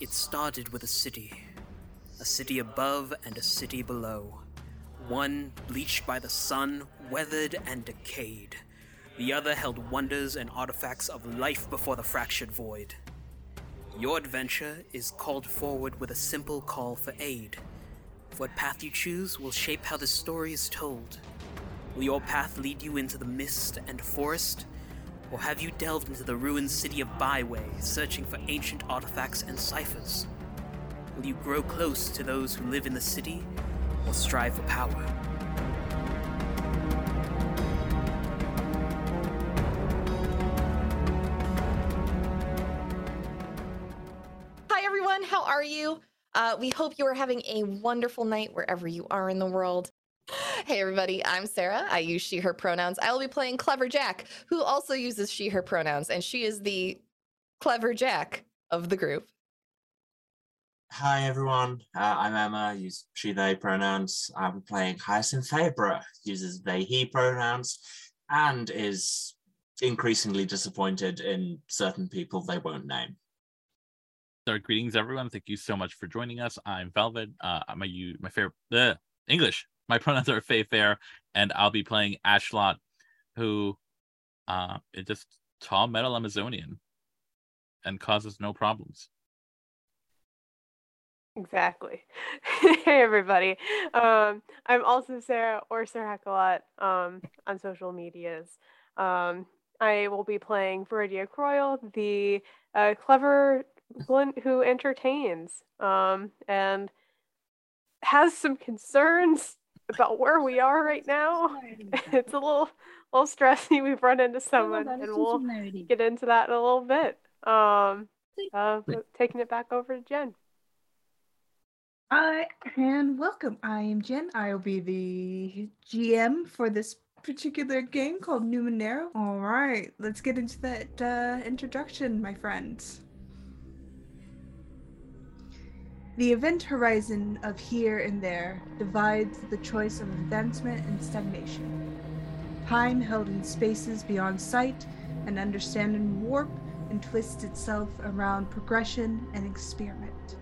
It started with a city. A city above and a city below. One bleached by the sun, weathered and decayed. The other held wonders and artifacts of life before the fractured void. Your adventure is called forward with a simple call for aid. What path you choose will shape how the story is told. Will your path lead you into the mist and forest? Or have you delved into the ruined city of Byway, searching for ancient artifacts and ciphers? Will you grow close to those who live in the city, or strive for power? Hi, everyone. How are you? Uh, we hope you are having a wonderful night wherever you are in the world. Hey, everybody. I'm Sarah. I use she, her pronouns. I will be playing Clever Jack, who also uses she, her pronouns, and she is the clever Jack of the group. Hi everyone, uh, I'm Emma, use she, they pronouns. I'm playing Hyacinth Fabra, uses they, he pronouns, and is increasingly disappointed in certain people they won't name. So greetings everyone. Thank you so much for joining us. I'm Velvet. Uh, I'm you my favorite uh, English. My pronouns are Faye Fair, and I'll be playing Ashlot, who uh is just tall metal Amazonian and causes no problems. Exactly. hey everybody. Um, I'm also Sarah or Sarah Heckalot um, on social medias. Um, I will be playing Viridia Croyle, the uh, clever one who entertains um, and has some concerns about where we are right now. it's a little little stressy. We've run into someone, and we'll get into that in a little bit. Um, uh, taking it back over to Jen. Hi, and welcome. I am Jen. I will be the GM for this particular game called Numenera. All right, let's get into that uh, introduction, my friends. The event horizon of here and there divides the choice of advancement and stagnation. Time held in spaces beyond sight and understanding warp and twist itself around progression and experiment.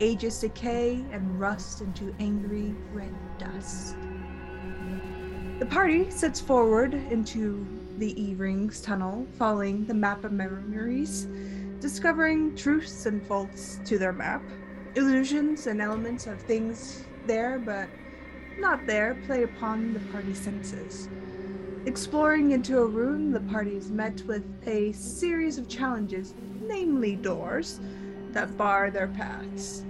Ages decay and rust into angry red dust. The party sets forward into the E Rings tunnel, following the map of memories, discovering truths and faults to their map. Illusions and elements of things there but not there play upon the party senses. Exploring into a room, the party is met with a series of challenges, namely doors, that bar their paths.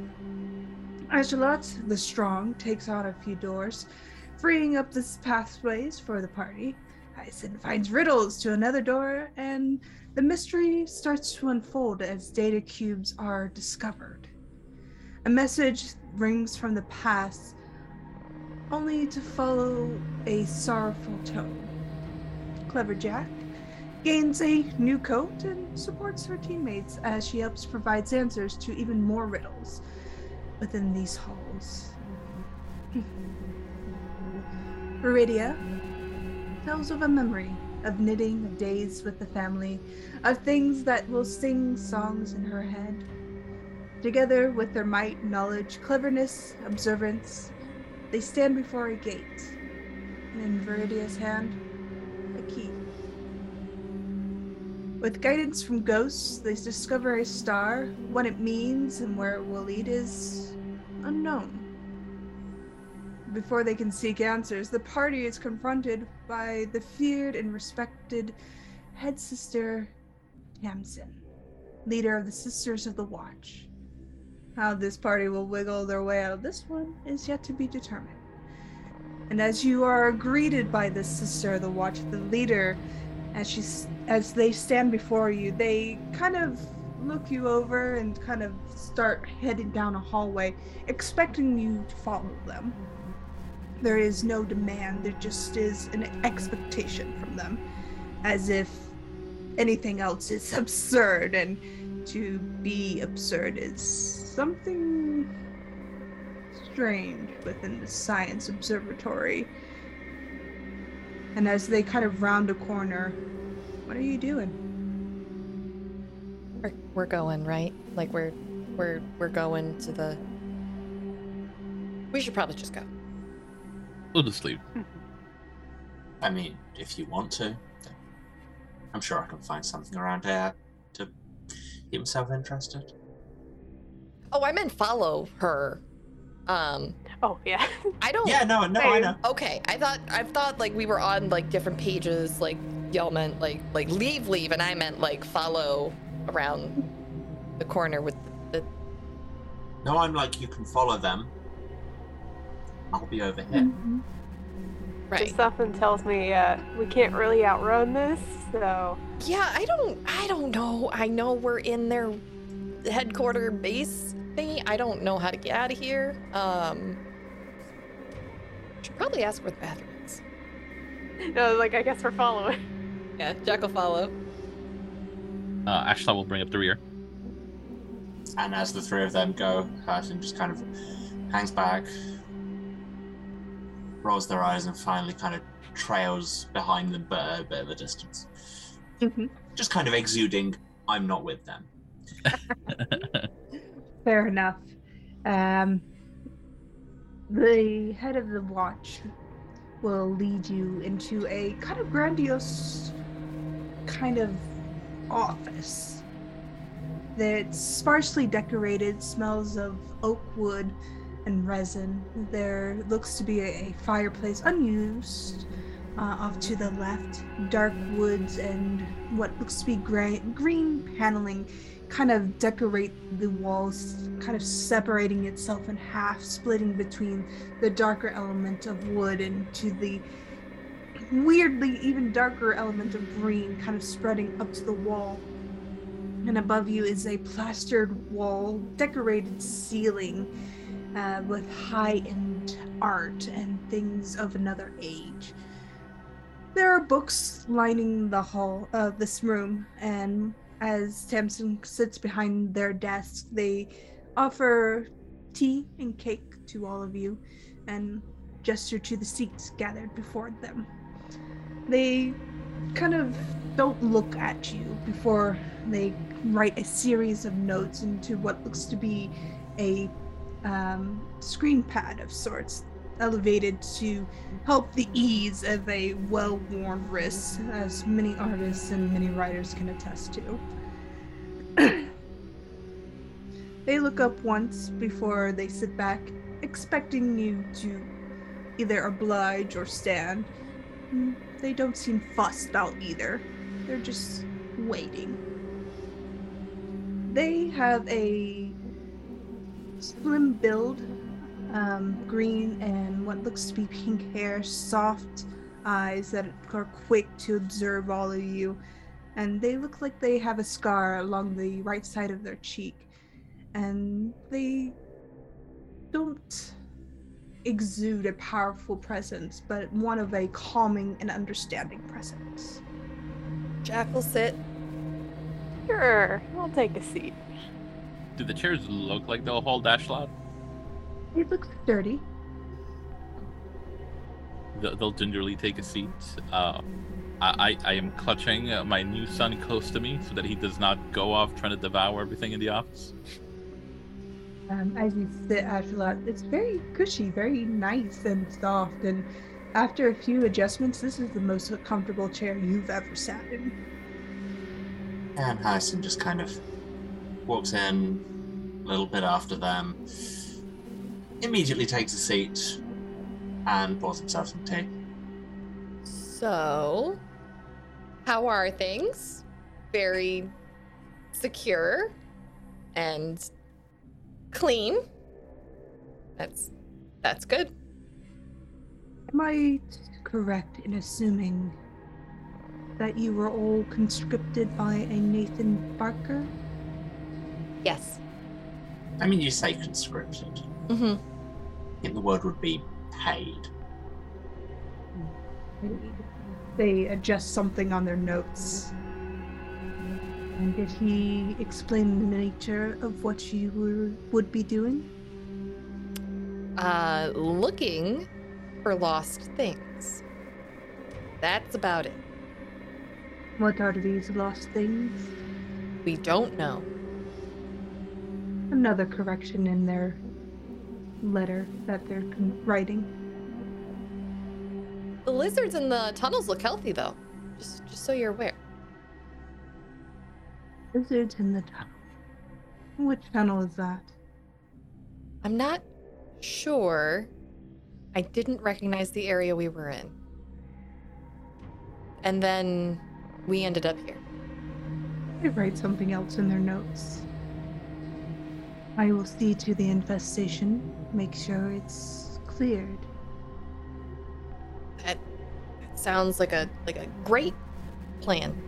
Ashlot, the strong, takes on a few doors, freeing up the pathways for the party. Hyacinth finds riddles to another door, and the mystery starts to unfold as data cubes are discovered. A message rings from the past, only to follow a sorrowful tone. Clever Jack gains a new coat and supports her teammates as she helps provides answers to even more riddles within these halls. Viridia tells of a memory of knitting, of days with the family, of things that will sing songs in her head. Together with their might, knowledge, cleverness, observance, they stand before a gate, and in Viridia's hand, a key. With guidance from ghosts, they discover a star. What it means and where it will lead is unknown. Before they can seek answers, the party is confronted by the feared and respected head sister Tamsin, leader of the Sisters of the Watch. How this party will wiggle their way out of this one is yet to be determined. And as you are greeted by this sister the Watch, the leader, as she as they stand before you, they kind of look you over and kind of start heading down a hallway, expecting you to follow them. There is no demand, there just is an expectation from them, as if anything else is absurd, and to be absurd is something strange within the science observatory. And as they kind of round a corner, what are you doing? We're, we're going, right? Like we're we're we're going to the. We should probably just go. We'll just leave. I mean, if you want to, I'm sure I can find something around here to keep myself interested. Oh, I meant follow her. Um, Oh yeah. I don't. Yeah, no, no, I Same. know. Okay, I thought I thought like we were on like different pages. Like y'all meant like like leave, leave, and I meant like follow around the corner with the. No, I'm like, you can follow them. I'll be over here. Mhm. Right. Just something tells me uh, we can't really outrun this. So Yeah, I don't. I don't know. I know we're in their headquarter base thingy. I don't know how to get out of here. Um. Should probably ask where the bathroom is. no, like I guess we're following. Yeah, Jack will follow. Uh, Ashlot will bring up the rear. And as the three of them go, Carson just kind of hangs back, rolls their eyes, and finally kind of trails behind them, but at a bit of a distance. Mhm. Just kind of exuding, I'm not with them. Fair enough. Um, the head of the watch will lead you into a kind of grandiose kind of office that's sparsely decorated, smells of oak wood and resin. There looks to be a, a fireplace unused uh, off to the left, dark woods and what looks to be gra- green paneling kind of decorate the walls, kind of separating itself in half, splitting between the darker element of wood and to the weirdly even darker element of green, kind of spreading up to the wall. And above you is a plastered wall, decorated ceiling uh, with high end art and things of another age. There are books lining the hall, uh, this room, and as Tamsin sits behind their desk, they offer tea and cake to all of you and gesture to the seats gathered before them. They kind of don't look at you before they write a series of notes into what looks to be a um, screen pad of sorts, elevated to help the ease of a well worn wrist, as many artists and many writers can attest to. they look up once before they sit back, expecting you to either oblige or stand. They don't seem fussed out either. They're just waiting. They have a slim build, um, green and what looks to be pink hair, soft eyes that are quick to observe all of you, and they look like they have a scar along the right side of their cheek, and they don't exude a powerful presence, but one of a calming and understanding presence. Jack will sit. Sure, I'll take a seat. Do the chairs look like they'll hold Ashlot? It looks dirty. They'll they'll gingerly take a seat. Uh, I, I I am clutching uh, my new son close to me so that he does not go off trying to devour everything in the office. Um, as you sit Ashalot, it's very cushy, very nice and soft, and after a few adjustments, this is the most comfortable chair you've ever sat in. And Harrison just kind of walks in a little bit after them, immediately takes a seat, and pours himself some tea. So, how are things? Very secure and clean. That's that's good. Am I correct in assuming that you were all conscripted by a Nathan Barker? Yes. I mean, you say conscripted. Mm-hmm. I think the word would be paid. They adjust something on their notes. And did he explain the nature of what you were, would be doing? Uh, looking for lost things. That's about it. What are these lost things? We don't know. Another correction in their letter that they're writing. The lizards in the tunnels look healthy, though. Just, just so you're aware. Lizards in the tunnel. Which tunnel is that? I'm not sure. I didn't recognize the area we were in. And then we ended up here. They write something else in their notes. I will see to the infestation, make sure it's cleared. That, sounds like a like a great plan.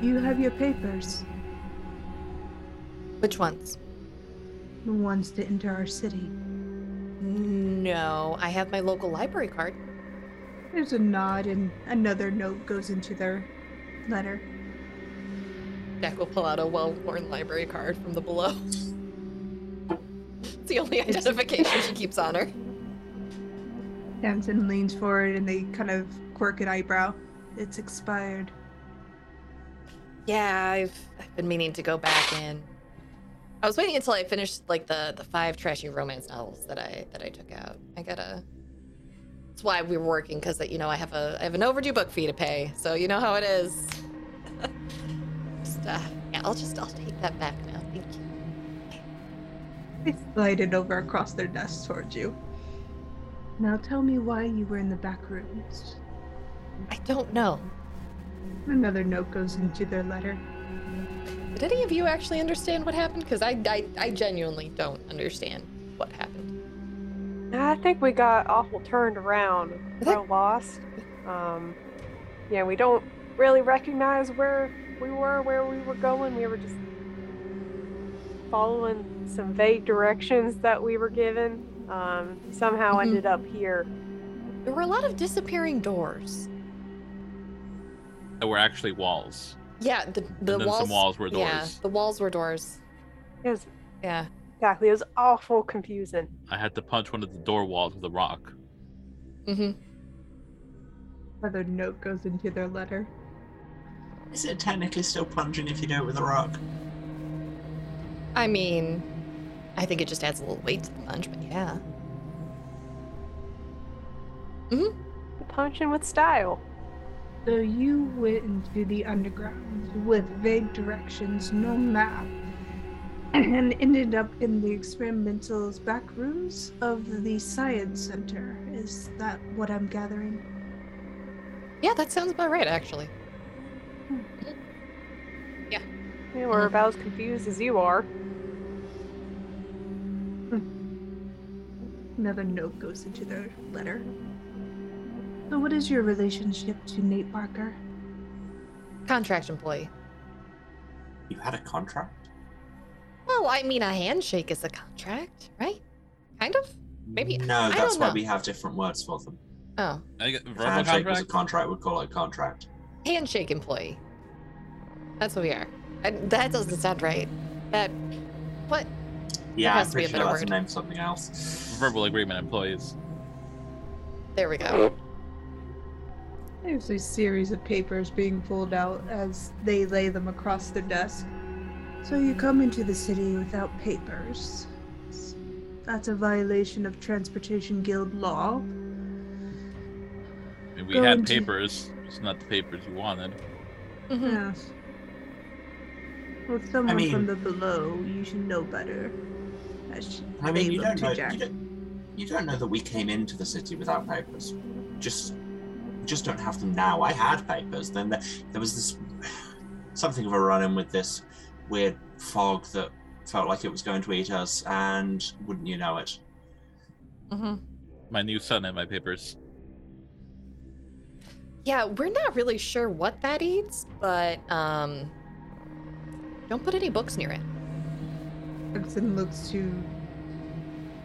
You have your papers, Which ones? the ones to enter our city. No, I have my local library card. There's a nod, and another note goes into their letter. Jack will pull out a well-worn library card from the below. the only identification she keeps on her. Hanson leans forward, and they kind of quirk an eyebrow. It's expired. Yeah, I've I've been meaning to go back in. I was waiting until I finished like the the five trashy romance novels that I that I took out. I gotta. That's why we were working because you know I have a I have an overdue book fee to pay. So you know how it is. just, uh, yeah, I'll just I'll take that back now. Thank you. They slide it over across their desk towards you. Now tell me why you were in the back rooms. I don't know. Another note goes into their letter. Did any of you actually understand what happened? Because I, I I genuinely don't understand what happened. I think we got awful turned around, Okay. real lost. Um, yeah, we don't really recognize where we were, where we were going. We were just following some vague directions that we were given. Um, somehow Mhm. ended up here. There were a lot of disappearing doors. That were actually walls. Yeah, the the and then walls. some walls were doors. Yeah, the walls were doors. It was Yeah. exactly. It was awful confusing. I had to punch one of the door walls with a rock. Mm-hmm. Another note goes into their letter. Is it technically still punching if you do it with a rock? I mean, I think it just adds a little weight to the punch, but yeah. The Punching with style. So you went into the underground with vague directions, no map, and ended up in the experimental's back rooms of the science center. Is that what I'm gathering? Yeah, that sounds about right, actually. Hmm. Yeah, we're about as confused as you are. Another note goes into their letter. So, what is your relationship to Nate Barker? Contract employee. You had a contract? Well, I mean, a handshake is a contract, right? Kind of. Maybe- No, I that's don't why know. we have different words for them. Oh, I get verbal handshake was a contract. contract, we'd call it a contract. handshake employee. That's what we are. I, that doesn't sound right. That. What? Yeah, has I'm to be a pretty sure better that's word. named something else. Verbal agreement employees. There we go. There's a series of papers being pulled out as they lay them across their desk. So you come into the city without papers. That's a violation of Transportation Guild law. I mean, we Go had into- papers, it's not the papers you wanted. Mhm. Yes. Well, someone mean- from the below, you should know better. As she- I mean, you don't to know. Jack. You don't, you don't know that we came into the city without papers. Just, just don't have them now. I had papers. Then there, there was this something of a run-in with this weird fog that felt like it was going to eat us, and wouldn't you know it? Mhm. My new son and my papers. Yeah, we're not really sure what that eats, but um, don't put any books near it. Hudson looks to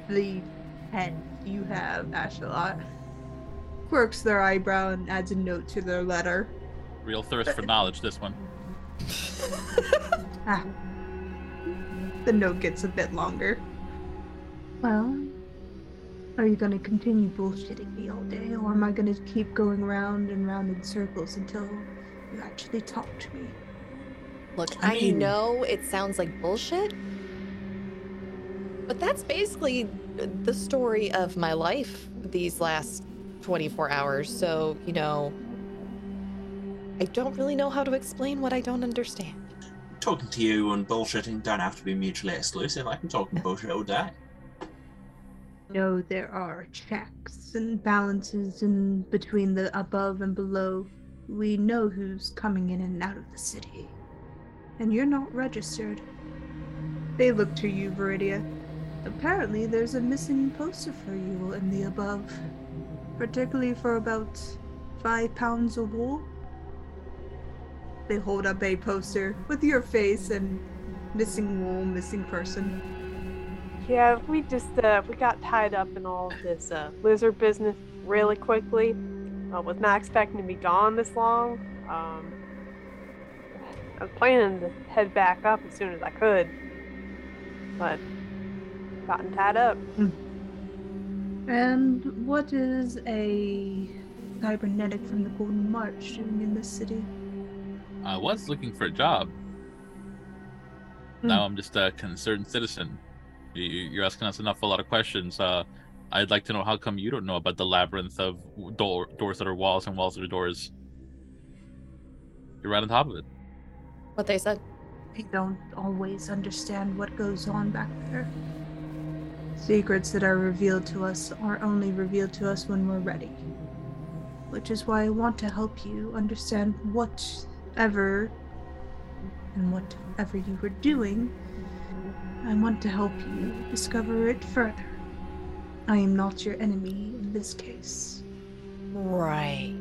the pen you have, Ashalot. Quirks their eyebrow and adds a note to their letter. Real thirst for knowledge. This one. Ah. The note gets a bit longer. Well, are you gonna continue bullshitting me all day, or am I gonna keep going round and round in circles until you actually talk to me? Look, I I, know it sounds like bullshit, but that's basically the story of my life these last 24 hours. So, you know, I don't really know how to explain what I don't understand. Talking to you and bullshitting don't have to be mutually exclusive. I can talk and bullshit all day. No, there are checks and balances in between the above and below. We know who's coming in and out of the city. And you're not registered. They look to you, Viridia. Apparently, there's a missing poster for you in the above, particularly for about five pounds of wool. They hold up a poster with your face and missing wool, missing person. Yeah, we just uh, we got tied up in all this uh, lizard business really quickly. Uh, was not expecting to be gone this long. Um, I was planning to head back up as soon as I could, but gotten tied up. And what is a cybernetic from the Golden March doing in this city? I was looking for a job. Hmm. Now I'm just a concerned citizen. You- you- You're asking us an awful lot of questions. Uh, I'd like to know how come you don't know about the labyrinth of door, doors that are walls and walls that are doors. You're right on top of it. What they said. We don't always understand what goes on back there. Secrets that are revealed to us are only revealed to us when we're ready. Which is why I want to help you understand whatever and whatever you were doing. I want to help you discover it further. I am not your enemy in this case. Right.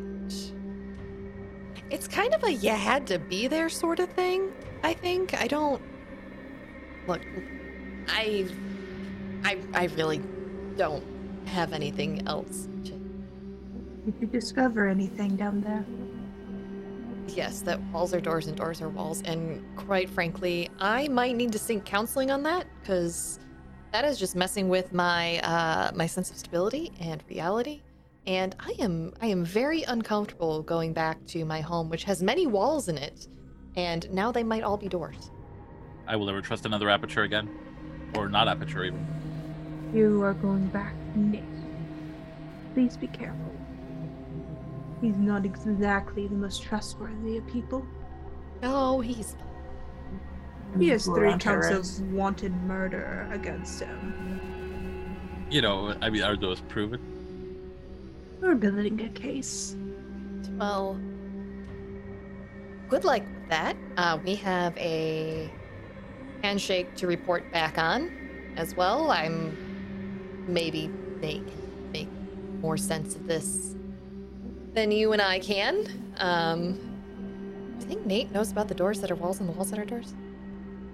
It's kind of a you had to be there sort of thing, I think. I don't look I I I really don't have anything else to Did you discover anything down there? Yes, that walls are doors and doors are walls. And quite frankly, I might need to seek counseling on that because that is just messing with my uh, my sense of stability and reality. And I am I am very uncomfortable going back to my home, which has many walls in it, and now they might all be doors. I will never trust another aperture again, or not aperture even. You are going back, to Nick. Please be careful. He's not exactly the most trustworthy of people. Oh, he's He has three Around counts of wanted murder against him. You know, I mean, are those proven? We're building a case. well. Good luck with that. Uh, we have a handshake to report back on as well. I'm maybe they can make more sense of this than you and I can. Um, I think Nate knows about the doors that are walls and the walls that are doors.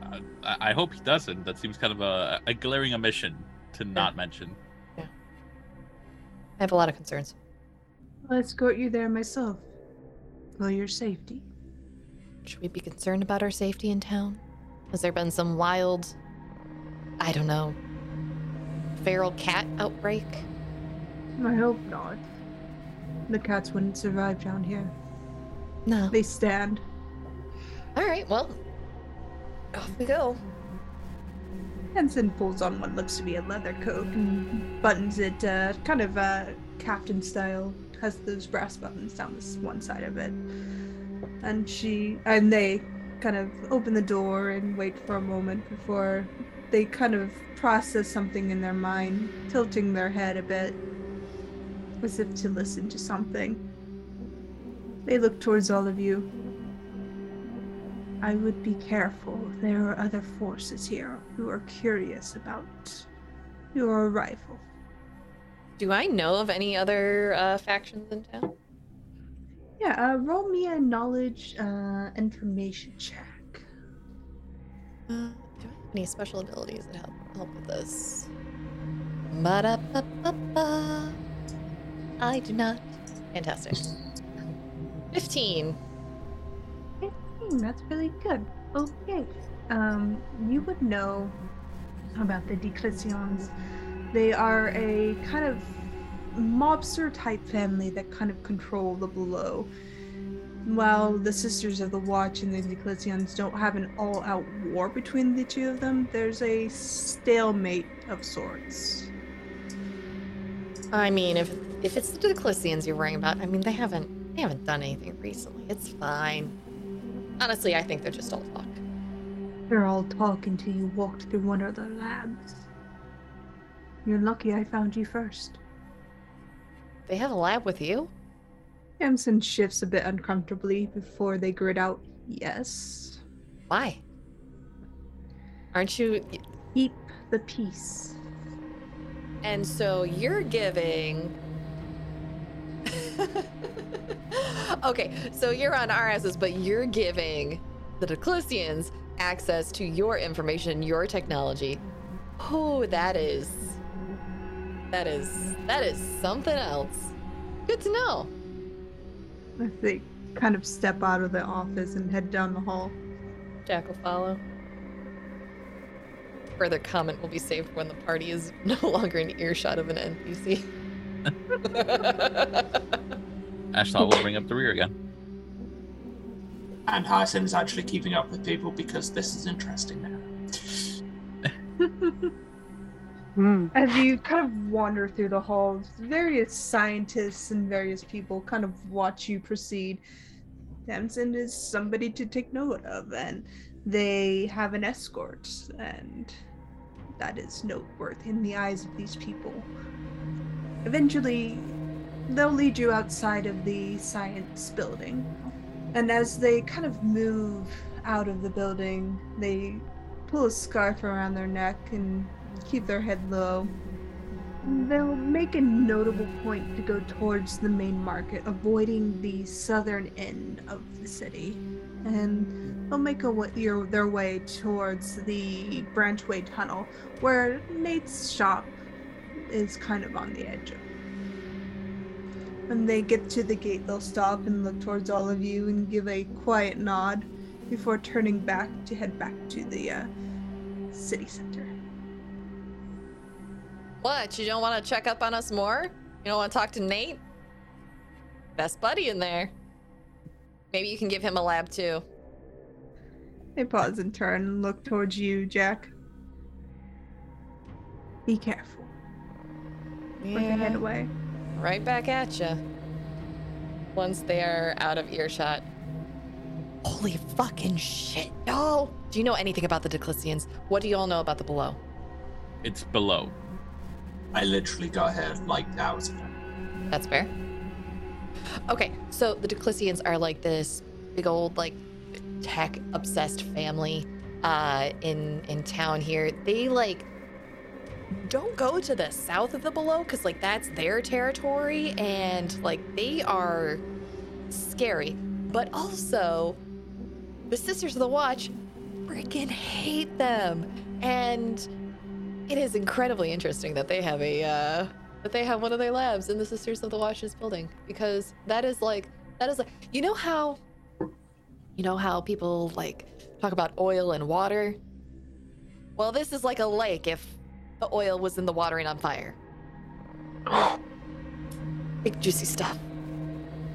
Uh, I, I hope he doesn't. That seems kind of a, a glaring omission to not mention. Yeah. I have a lot of concerns. I'll escort you there myself. For your safety. Should we be concerned about our safety in town? Has there been some wild, I don't know, feral cat outbreak? I hope not. The cats wouldn't survive down here. No. They stand. All right, well, off we go. Henson pulls on what looks to be a leather coat and buttons it uh, kind of uh, captain style. Has those brass buttons down this one side of it. And she and they kind of open the door and wait for a moment before they kind of process something in their mind, tilting their head a bit as if to listen to something. They look towards all of you. I would be careful. There are other forces here who are curious about your arrival. Do I know of any other uh, factions in town? Yeah, uh, roll me a knowledge uh, information check. Any special abilities that help help with this? Ba-da-ba-ba-ba. I do not. Fantastic. Fifteen. Hmm, that's really good. Okay. Um, you would know about the Declisians. They are a kind of mobster type family that kind of control the below. While the Sisters of the Watch and the Declisians don't have an all out war between the two of them, there's a stalemate of sorts. I mean, if if it's the Declisians you're worrying about, I mean, they haven't they haven't done anything recently. It's fine. Honestly, I think they're just all talk. They're all talk until you walked through one of their labs. You're lucky I found you first. They have a lab with you? Emerson shifts a bit uncomfortably before they grit out, yes. Why? Aren't you? Keep the peace. And so you're giving. okay, so you're on our asses, but you're giving the Declisians access to your information, your technology. Oh, that is. That is. That is something else. Good to know. As they kind of step out of the office and head down the hall. Jack will follow. Further comment will be saved when the party is no longer in earshot of an NPC. Ashla will bring up the rear again. And Hyacinth is actually keeping up with people because this is interesting now. Hmm. As you kind of wander through the halls, various scientists and various people kind of watch you proceed. Tamsin is somebody to take note of, and they have an escort, and that is noteworthy in the eyes of these people. Eventually, they'll lead you outside of the science building. And as they kind of move out of the building, they pull a scarf around their neck and keep their head low. They'll make a notable point to go towards the main market, avoiding the southern end of the city. And they'll make their way towards the Branchway Tunnel, where Nate's shop is kind of on the edge of. When they get to the gate, they'll stop and look towards all of you and give a quiet nod before turning back to head back to the uh, city center. What? You don't want to check up on us more? You don't want to talk to Nate? Best buddy in there. Maybe you can give him a lab too. They pause and turn and look towards you, Jack. Be careful. Put the head away. Right back at you. Once they're out of earshot. Holy fucking shit, y'all! Do you know anything about the Declisians? What do y'all know about the below? It's below. I literally got here like hours ago. That's fair. Okay, so the Declisians are like this big old like tech obsessed family uh in in town here. They like don't go to the south of the below cuz like that's their territory and like they are scary. But also the Sisters of the Watch freaking hate them. And it is incredibly interesting that they have a uh that they have one of their labs in the Sisters of the Watches building because that is like that is like you know how you know how people like talk about oil and water? Well, this is like a lake if the oil was in the water and on fire. Big juicy stuff.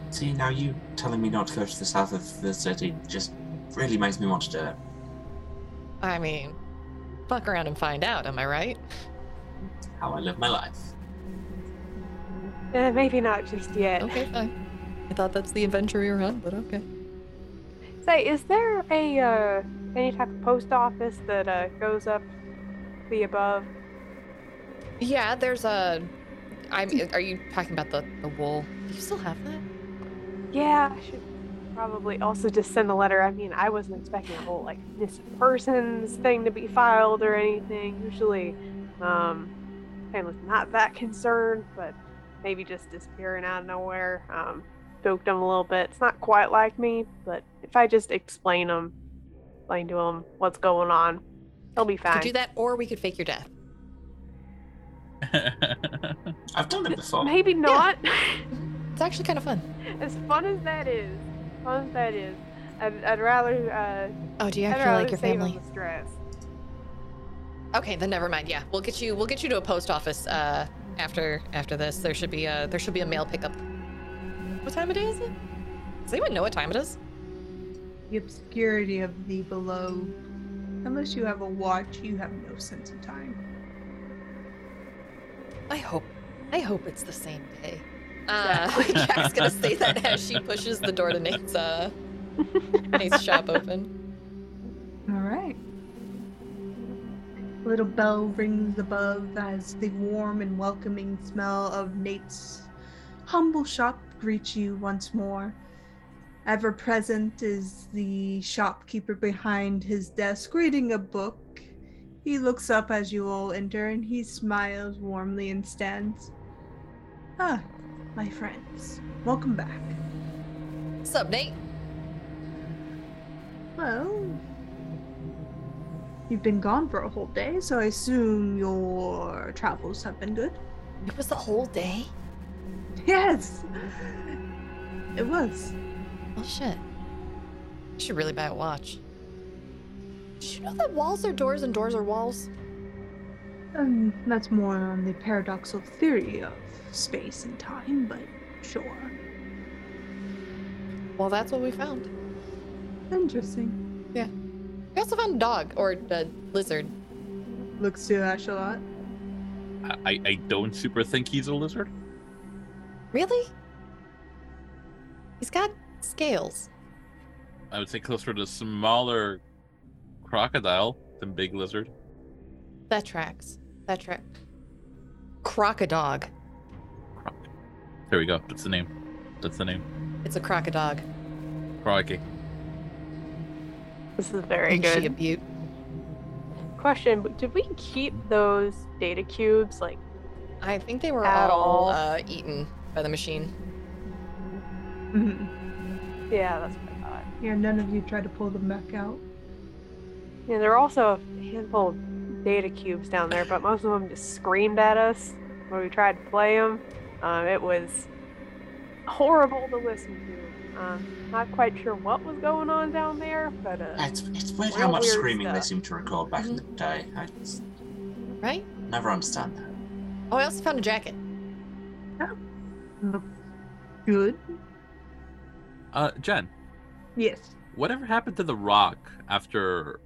See, now you telling me not to go to the south of the city just really makes me want to do it. I mean, fuck around and find out, am I right? How I live my life. Eh, maybe not just yet. Okay, fine. I thought that's the adventure we were on, but okay. Say, is there a uh, any type of post office that uh, goes up the above? Yeah, there's a. I'm. Are you talking about the the wool? Do you still have that? Yeah, I should probably also just send a letter. I mean, I wasn't expecting a whole like missing persons thing to be filed or anything. Usually, um, family's not that concerned, but maybe just disappearing out of nowhere. Um, spooked them a little bit. It's not quite like me, but if I just explain them, explain to them what's going on, they'll be We fine. could do that, or we could fake your death. I've done it before. Maybe not. It's actually kind of fun. as fun as that is, fun as that is, I'd, I'd rather uh, Oh, do you I'd actually rather like your family? the stress. Okay, then never mind. Yeah, we'll get you. We'll get you to a post office uh, after after this. There should be a there should be a mail pickup. What time of day is it? Does anyone know what time it is? The obscurity of the below. Unless you have a watch, you have no sense of time. I hope. I hope it's the same day. Uh, Jack's gonna say that as she pushes the door to Nate's uh, Nate's shop open. All right. Little bell rings above as the warm and welcoming smell of Nate's humble shop greets you once more. Ever present is the shopkeeper behind his desk reading a book. He looks up as you all enter and he smiles warmly and stands. Ah, my friends, welcome back. What's up, Nate? Well, you've been gone for a whole day, so I assume your travels have been good. It was the whole day. Yes, it was. Oh shit. I should really buy a watch. Did you know that walls are doors and doors are walls? Um, that's more on the paradoxical theory of space and time, but sure. Well, that's what we found. Interesting. Yeah. We also found a dog or a lizard. Looks to Ash a lot. I, I don't super think he's a lizard. Really? He's got scales. I would say closer to smaller crocodile than big lizard. That tracks. That track. Crocodog. Croc. There we go. That's the name. That's the name. It's a crocodog. Crikey. This is very Ain't she a good. beaut? Question: Did we keep those data cubes? Like, I think they were At all all. uh, eaten by the machine. Mhm. yeah, that's what I thought. Yeah, none of you tried to pull them back out. Yeah, there were also a handful of data cubes down there, but most of them just screamed at us when we tried to play them. Um, it was horrible to listen to. Um, not quite sure what was going on down there, but uh, It's, it's weird how much weird screaming they seem to record back in the day. I just Right? never understand that. Oh, I also found a jacket. Good. Uh, Jen, Yes. whatever happened to the rock after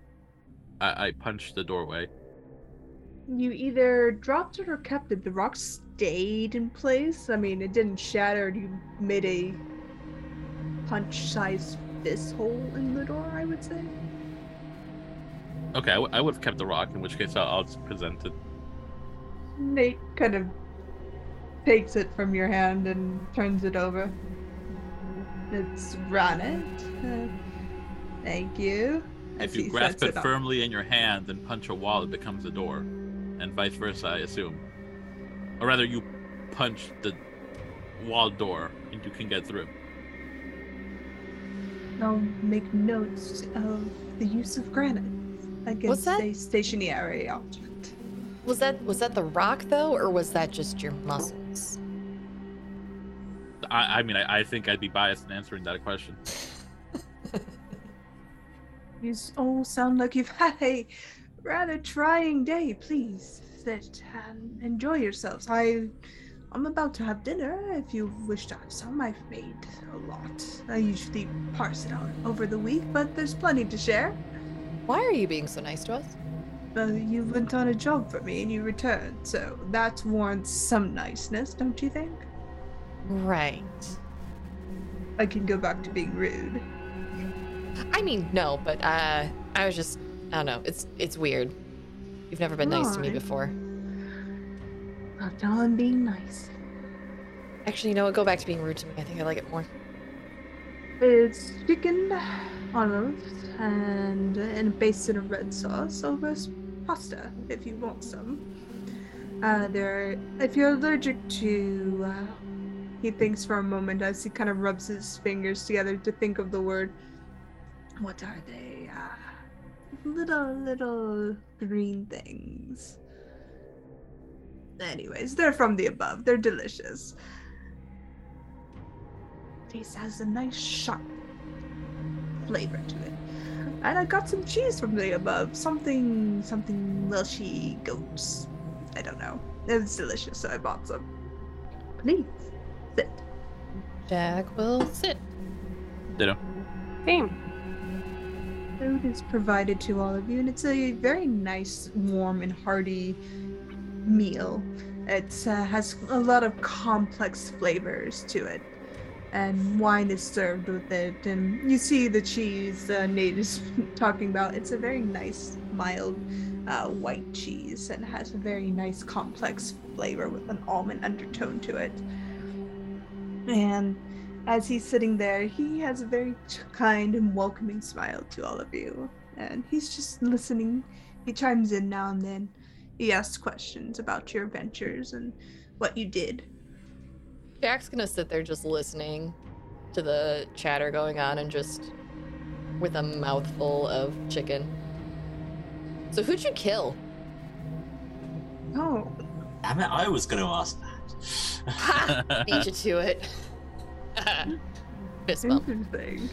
I, I punched the doorway? You either dropped it or kept it. The rock stayed in place. I mean, it didn't shatter. You made a punch-sized fist hole in the door. I would say. Okay, I, w- I would have kept the rock, in which case I'll, I'll just present it. Nate kind of takes it from your hand and turns it over. It's granite. Uh, thank you. If you grasp sets it firmly in your hand and punch a wall, it becomes a door, and vice versa, I assume. Or rather, you punch the wall door, and you can get through. I'll make notes of the use of granite against that? a stationary object. Was that was that the rock though, or was that just your muscles? I, I mean, I, I think I'd be biased in answering that question. You all oh, sound like you've had a rather trying day. Please sit and enjoy yourselves. I, I'm about to have dinner. If you wish to have some, I've made a lot. I usually parse it out over the week, but there's plenty to share. Why are you being so nice to us? Well, you went on a job for me and you returned, so that warrants some niceness, don't you think? Right. I can go back to being rude. I mean, no, but uh, I was just, I don't know. It's it's weird. You've never been nice to me before. Not now I'm being nice. Actually, you know what? Go back to being rude to me. I think I like it more. It's chicken, olives, and and a basin of red sauce over pasta if you want some. Uh, there, if you're allergic to, uh, he thinks for a moment as he kind of rubs his fingers together to think of the word. What are they? Little little green things. Anyways, they're from the above. They're delicious. Taste has a nice sharp flavor to it. And I got some cheese from the above. Something, something Welshy goats. I don't know. It's delicious, so I bought some. Please, sit. Jack will sit. Ditto. Same. Food is provided to all of you, and it's a very nice, warm, and hearty meal. It uh, has a lot of complex flavors to it, and wine is served with it. And you see the cheese uh, Nate is talking about. It's a very nice, mild uh, white cheese, and has a very nice, complex flavor with an almond undertone to it. And as he's sitting there, he has a very kind and welcoming smile to all of you. And he's just listening. He chimes in now and then. He asks questions about your adventures and what you did. Jack's gonna sit there just listening to the chatter going on and just with a mouthful of chicken. So who'd you kill? Oh, Damn it, I was going to ask that. Ha! Beat you to it. Fist bump. interesting.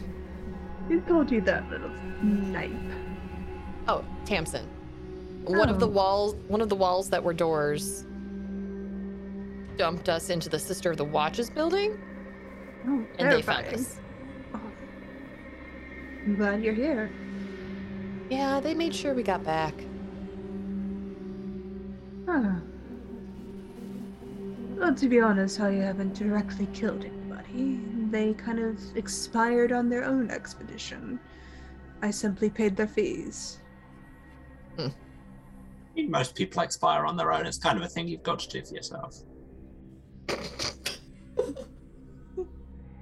Who told you that little snipe? Oh, Tamsin. One of the Oh. walls, one of the walls that were doors, dumped us into the Sister of the Watches building, Oh, and they found us. Oh. I'm glad you're here. Yeah, they made sure we got back. Huh. Well, to be honest, I haven't directly killed anybody. They kind of expired on their own expedition. I simply paid their fees. Hmm. I mean, most people expire on their own. It's kind of a thing you've got to do for yourself.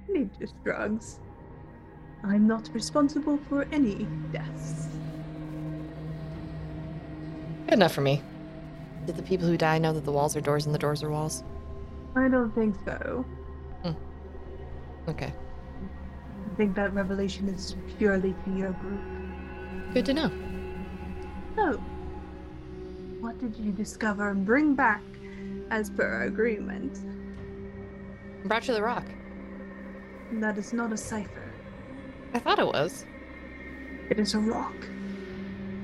Need just drugs. I'm not responsible for any deaths. Good enough for me. Did the people who die know that the walls are doors and the doors are walls? I don't think so. Okay, I think that revelation is purely for your group. good to know. So, what did you discover and bring back as per our agreement? Brought you the rock. That is not a cipher. I thought it was. It is a rock.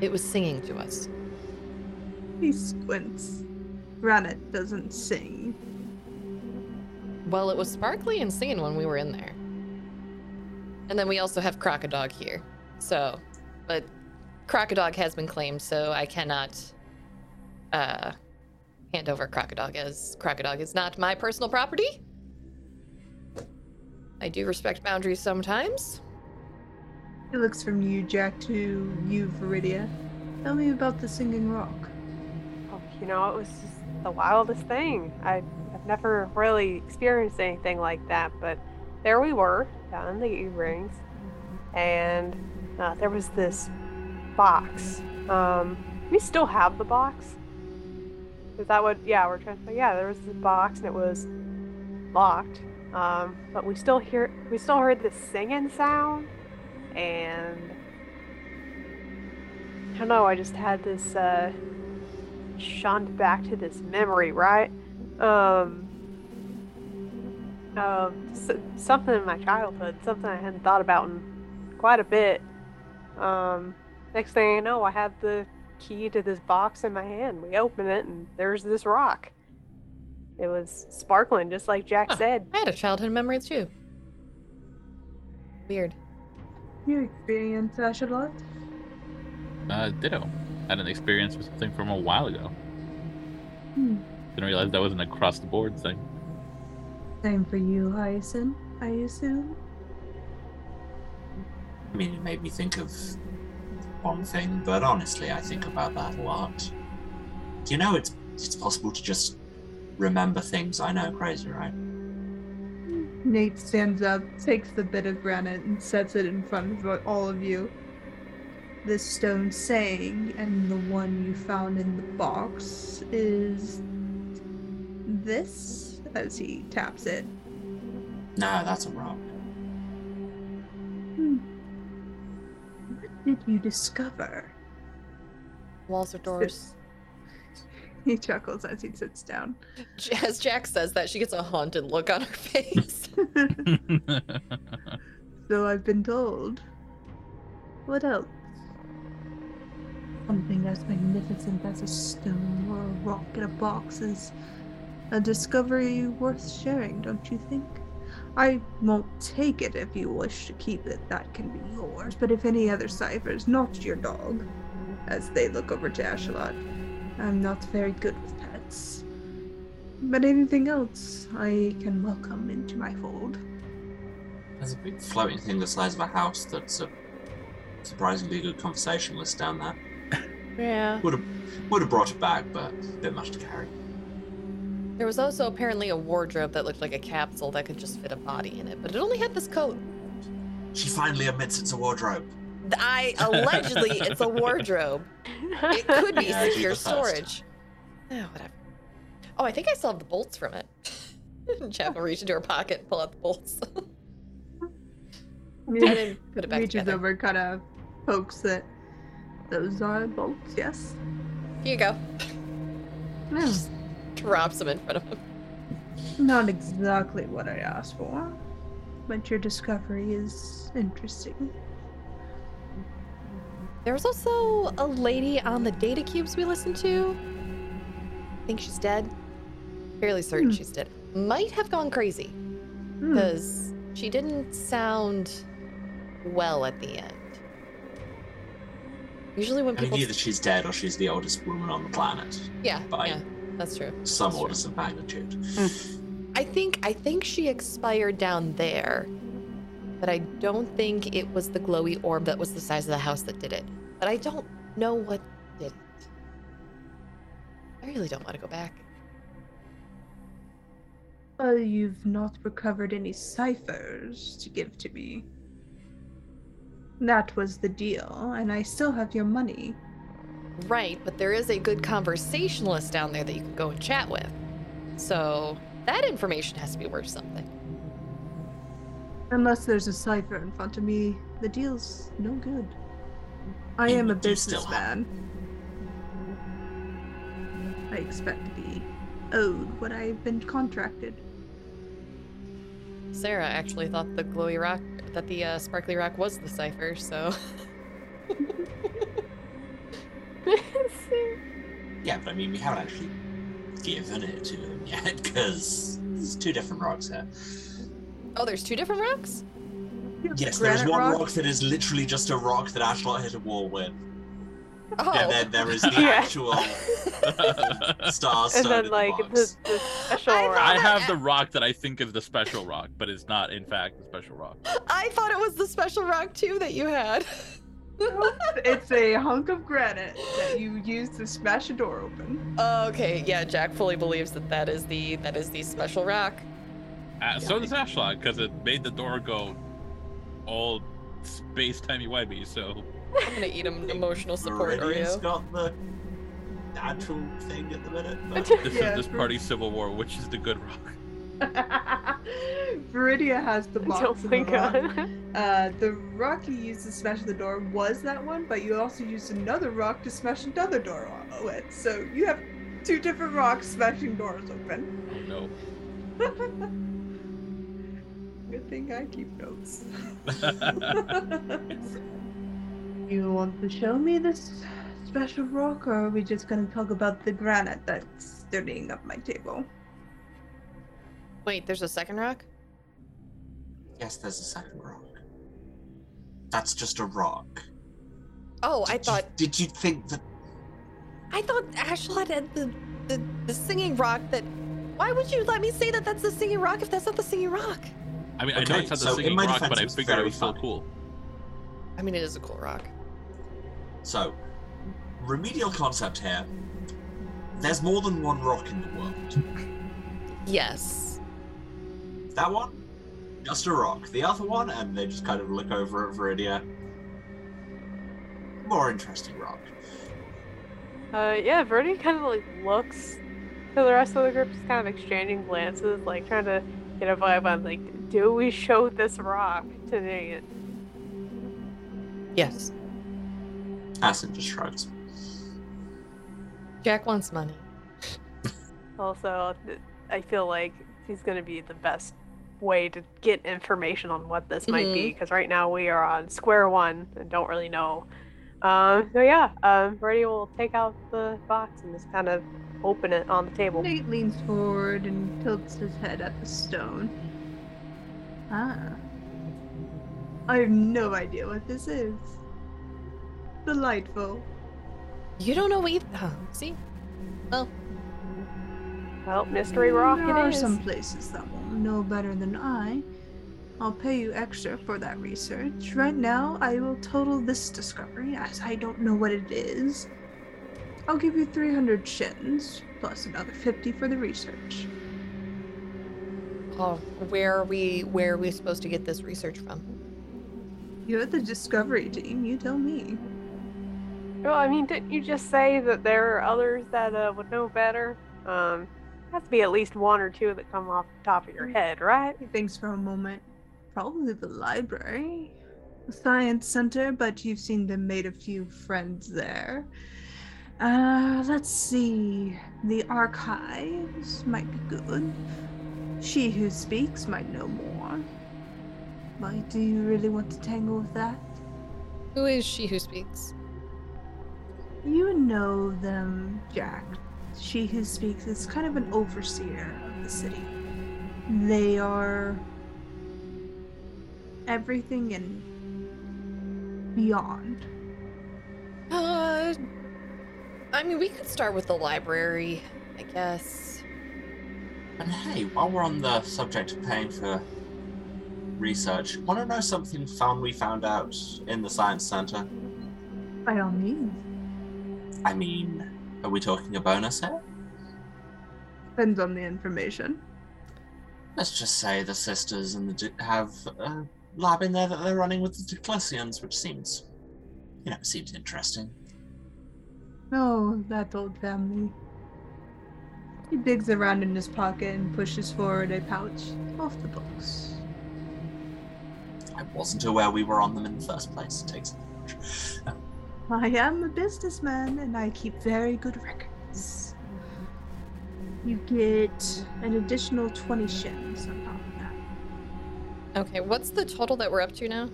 It was singing to us. He squints. Granite doesn't sing. Well, it was sparkly and singing when we were in there. And then we also have Crocodog here. So, but Crocodog has been claimed, so I cannot uh, hand over Crocodog as Crocodog is not my personal property. I do respect boundaries sometimes. He looks from you, Jack, to you, Viridia. Tell me about the singing rock. Oh, you know, it was just the wildest thing. I've never really experienced anything like that, but there we were down in the E rings, and uh, there was this box. Um, we still have the box. Is that what? Yeah, we're trying to. Yeah, there was this box and it was locked. Um, but we still hear. We still heard the singing sound, and I don't know. I just had this. Uh, shunned back to this memory, right? Um, um, s- something in my childhood, something I hadn't thought about in quite a bit. Um, next thing I know, I have the key to this box in my hand. We open it, and there's this rock. It was sparkling, just like Jack Huh. said. I had a childhood memory too. Weird. You experience Ashlot? Uh, ditto. Had an experience with something from a while ago. Hmm. Didn't realize that was an across the board thing. Same for you, Hyacinth, I assume? I mean, it made me think of one thing, but honestly, I think about that a lot. You know, it's it's possible to just remember things. I know, crazy, right? Nate stands up, takes the bit of granite, and sets it in front of all of you. This stone saying, and the one you found in the box, is this, as he taps it. No, that's a rock. Hmm. What did you discover? Walls or doors. He chuckles as he sits down. As Jack says that, she gets a haunted look on her face. so I've been told. What else? Something as magnificent as a stone or a rock in a box is a discovery worth sharing, don't you think? I won't take it if you wish to keep it. That can be yours. But if any other ciphers, not your dog, as they look over to Ashlot, I'm not very good with pets. But anything else, I can welcome into my fold. There's a big floating thing the size of a house that's a surprisingly good conversationalist down there. Yeah. Would have would have brought it back, but a bit much to carry. There was also apparently a wardrobe that looked like a capsule that could just fit a body in it, but it only had this coat. She finally admits it's a wardrobe. I allegedly it's a wardrobe. It could be Yeah, secure storage. Oh, whatever. Oh, I think I still have the bolts from it. Chap will reach into her pocket and pull out the bolts. and then put it back Reaches together. over, kind of pokes it. Those are bolts, yes. Here you go. No, Drops them in front of him. not exactly what I asked for, but your discovery is interesting. There's also a lady on the data cubes we listened to. I think she's dead. Fairly certain Hmm. she's dead. Might have gone crazy Hmm. because she didn't sound well at the end. Usually when I mean, people, either she's dead or she's the oldest woman on the planet. yeah, by- yeah, that's true. Some That's true. orders of magnitude. Hmm. I think I think she expired down there, but I don't think it was the glowy orb that was the size of the house that did it. But I don't know what did it. I really don't want to go back. Well, you've not recovered any ciphers to give to me. That was the deal, and I still have your money. Right, but there is a good conversationalist down there that you can go and chat with. So that information has to be worth something. Unless there's a cipher in front of me, the deal's no good. I You am a do still have- businessman. I expect to be owed what I've been contracted. Sarah actually thought the glowy rock, that the uh, sparkly rock was the cipher, so. Yeah, but I mean, we haven't actually given it to him yet because there's two different rocks here. oh, there's two different rocks? Yes, there is one rock? rock that is literally just a rock that Ashlot hit a wall with. Oh. And then there is the Yeah. actual star and stone then in like the the, box. the special I rock. I have the rock that I think is the special rock, but it's not in fact the special rock. I thought it was the special rock too that you had. it's a hunk of granite that you use to smash a door open. okay, yeah, Jack fully believes that that is the that is the special rock. Uh, so does Ashlot, because it made the door go all space timey wimey. So I'm gonna eat him emotional support Meridian's Oreo. got the natural thing at the minute. But this Yeah, is this party civil war, which is the good rock. Viridia has the box. oh of my the rock. god. Uh, the rock you used to smash the door was that one, but you also used another rock to smash another door o- with. So you have two different rocks smashing doors open. Oh no. Good thing I keep notes. No. you want to show me this special rock, or are we just gonna talk about the granite that's sturdying up my table? Wait, there's a second rock? yes, there's a second rock. That's just a rock. Oh, I Did you- thought Did you think that? I thought Ashlot had the, the the singing rock that. Why would you let me say that that's the singing rock if that's not the singing rock? I mean, I know Okay, it's not the so singing rock, but I figured it very was still funny. cool. I mean, it is a cool rock. So, remedial concept here. There's more than one rock in the world. Yes. That one, just a rock. The other one, and they just kind of look over at Viridia. More interesting rock. Uh, yeah, Verdi kind of like looks to the rest of the group, just kind of exchanging glances, like trying to get a vibe on like, do we show this rock to Nate? Yes. Asin just shrugs. Jack wants money. Also, I feel like he's gonna be the best way to get information on what this might be, because right now we are on square one and don't really know. Um, so yeah, um, Verdi will take out the box and just kind of open it on the table. Nate leans forward and tilts his head at the stone. Ah. I have no idea what this is. Delightful. You don't know either. Oh, see? Well, Well, Mystery Rock there it are is. some places that will know better than I. I'll pay you extra for that research. Right now, I will total this discovery as I don't know what it is. I'll give you 300 shins, plus another 50 for the research. oh, where are we? Where are we supposed to get this research from? You're the discovery team, you tell me. Well, I mean, didn't you just say that there are others that uh, would know better? Um, has to be at least one or two that come off the top of your head, right? Thanks for a moment. Probably the library, the science center, but you've seen them made a few friends there. Uh, let's see. The archives might be good. She who speaks might know more. But do you really want to tangle with that? Who is she who speaks? You know them, Jack. She who speaks is kind of an overseer of the city. They are everything and beyond. Uh, I mean, we could start with the library, I guess. And hey, while we're on the subject of paying for research, want to know something fun we found out in the science center? By all means. I mean, are we talking a bonus here? Depends on the information. Let's just say the sisters and the have a lab in there that they're running with the Declisians, which seems, you know, seems interesting. Oh, that old family. He digs around in his pocket and pushes forward a pouch off the books. I wasn't aware we were on them in the first place. It takes much. I am a businessman and I keep very good records. You get an additional 20 shins on top of that. Okay, what's the total that we're up to now?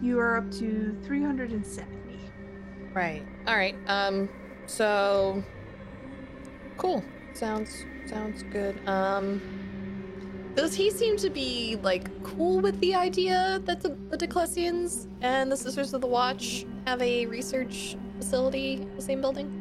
You are up to 370. Right. All right. Um. So. Cool. Sounds sounds good. Um. Does he seem to be like cool with the idea that the, the Declisians and the Sisters of the Watch have a research facility in the same building?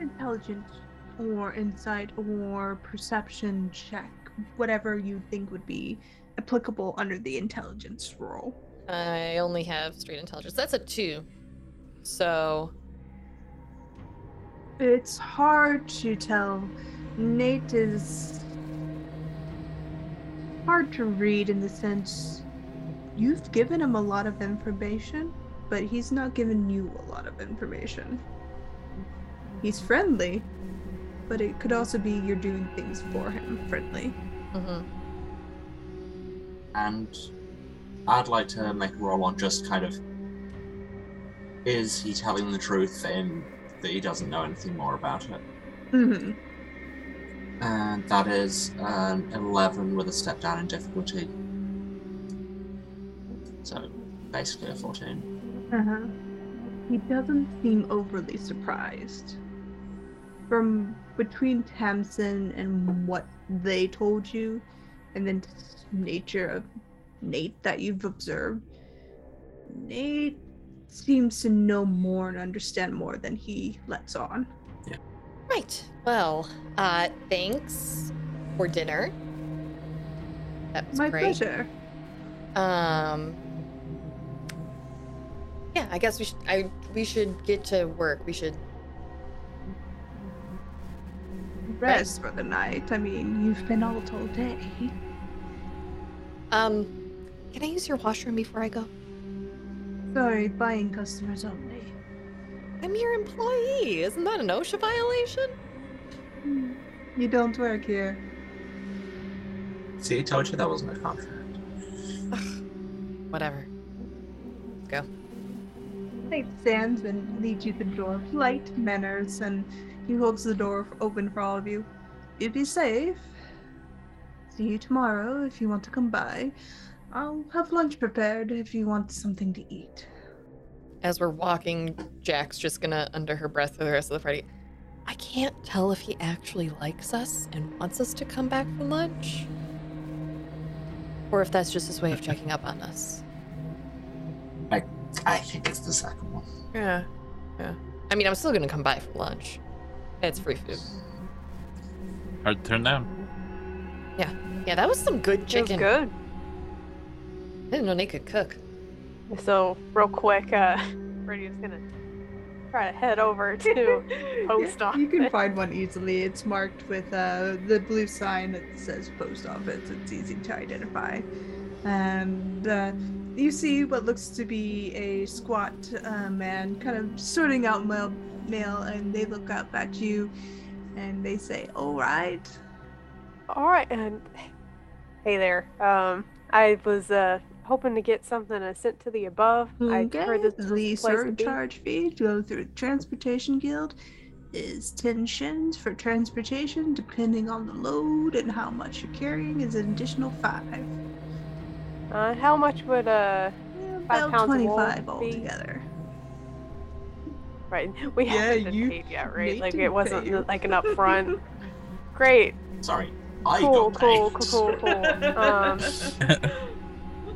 Intelligence or insight or perception check, whatever you think would be applicable under the intelligence role. I only have straight intelligence. That's a two. So It's hard to tell. Nate is hard to read in the sense you've given him a lot of information, but he's not given you a lot of information. He's friendly, but it could also be you're doing things for him friendly. mhm. And I'd like to make a roll on just kind of is he telling the truth in that he doesn't know anything more about it? hmm And that is an 11 with a step down in difficulty. So basically a 14. Uh-huh. He doesn't seem overly surprised. From between Tamsin and what they told you, and then nature of Nate that you've observed, Nate seems to know more and understand more than he lets on. Right. Well, uh, thanks for dinner. That was My great. pleasure. Um. Yeah, I guess we should. I we should get to work. We should. Rest for the night. I mean, you've been out all day. Um, can I use your washroom before I go? Sorry, buying customers only. I'm your employee. Isn't that an OSHA violation? Hmm. You don't work here. See, I told you that wasn't a contract. Whatever. Go. Nate stands and leads you to the door. Polite manners, and he holds the door open for all of you. You be safe. See you tomorrow if you want to come by. I'll have lunch prepared if you want something to eat. As we're walking, Jack's just gonna, under her breath for the rest of the party. I can't tell if he actually likes us and wants us to come back for lunch, Or if that's just his way of checking up on us. I I think it's the second one. Yeah. Yeah. I mean, I'm still gonna come by for lunch. It's free food. Hard to turn down. Yeah, yeah. that was some good It was chicken. good. I didn't know they could cook. So real quick, uh, Brady's gonna try to head over to post office. You can find one easily. It's marked with uh, the blue sign that says post office. It's easy to identify. And uh, you see what looks to be a squat uh, man kind of sorting out mail, mail, and they look up at you and they say, All right. All right, and hey there. Um, I was uh hoping to get something uh, sent to the above. I heard this was the the place to surcharge fee to go through the Transportation Guild is 10 shins for transportation, depending on the load and how much you're carrying, is an additional 5. Uh, how much would uh Yeah, Five about pounds of wool 25 fee. altogether. right? We Yeah, haven't been you paid yet, right? Like it wasn't pay. like an upfront. Great, Sorry, I cool, got cool, paid. cool, cool, cool. Um,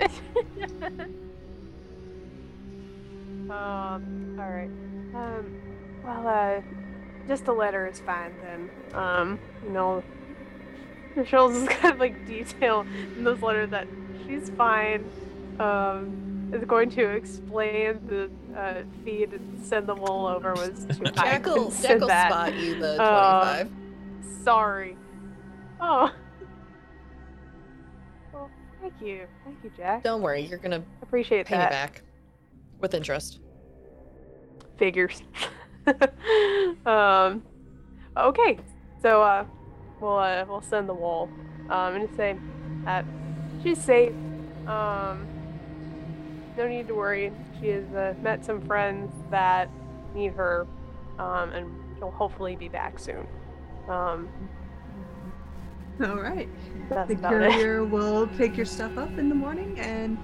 um, all right. Um, well, uh, just a letter is fine then. Um, you know, Michelle's is kind of like detail in this letter that she's fine. Um, is going to explain the uh, fee to send the wool over was too high. Jackal, Couldn't send Jackal that. spot you the Uh, 25. Sorry. Oh. Thank you, thank you, Jack. Don't worry, you're gonna Appreciate pay me back. With interest. figures. um, okay, so uh, we'll uh, we'll send the wall. Um, and say that she's safe. Um, no need to worry. She has uh, met some friends that need her, um, and she'll hopefully be back soon. Um, All right. that's The about it. courier will pick your stuff up in the morning and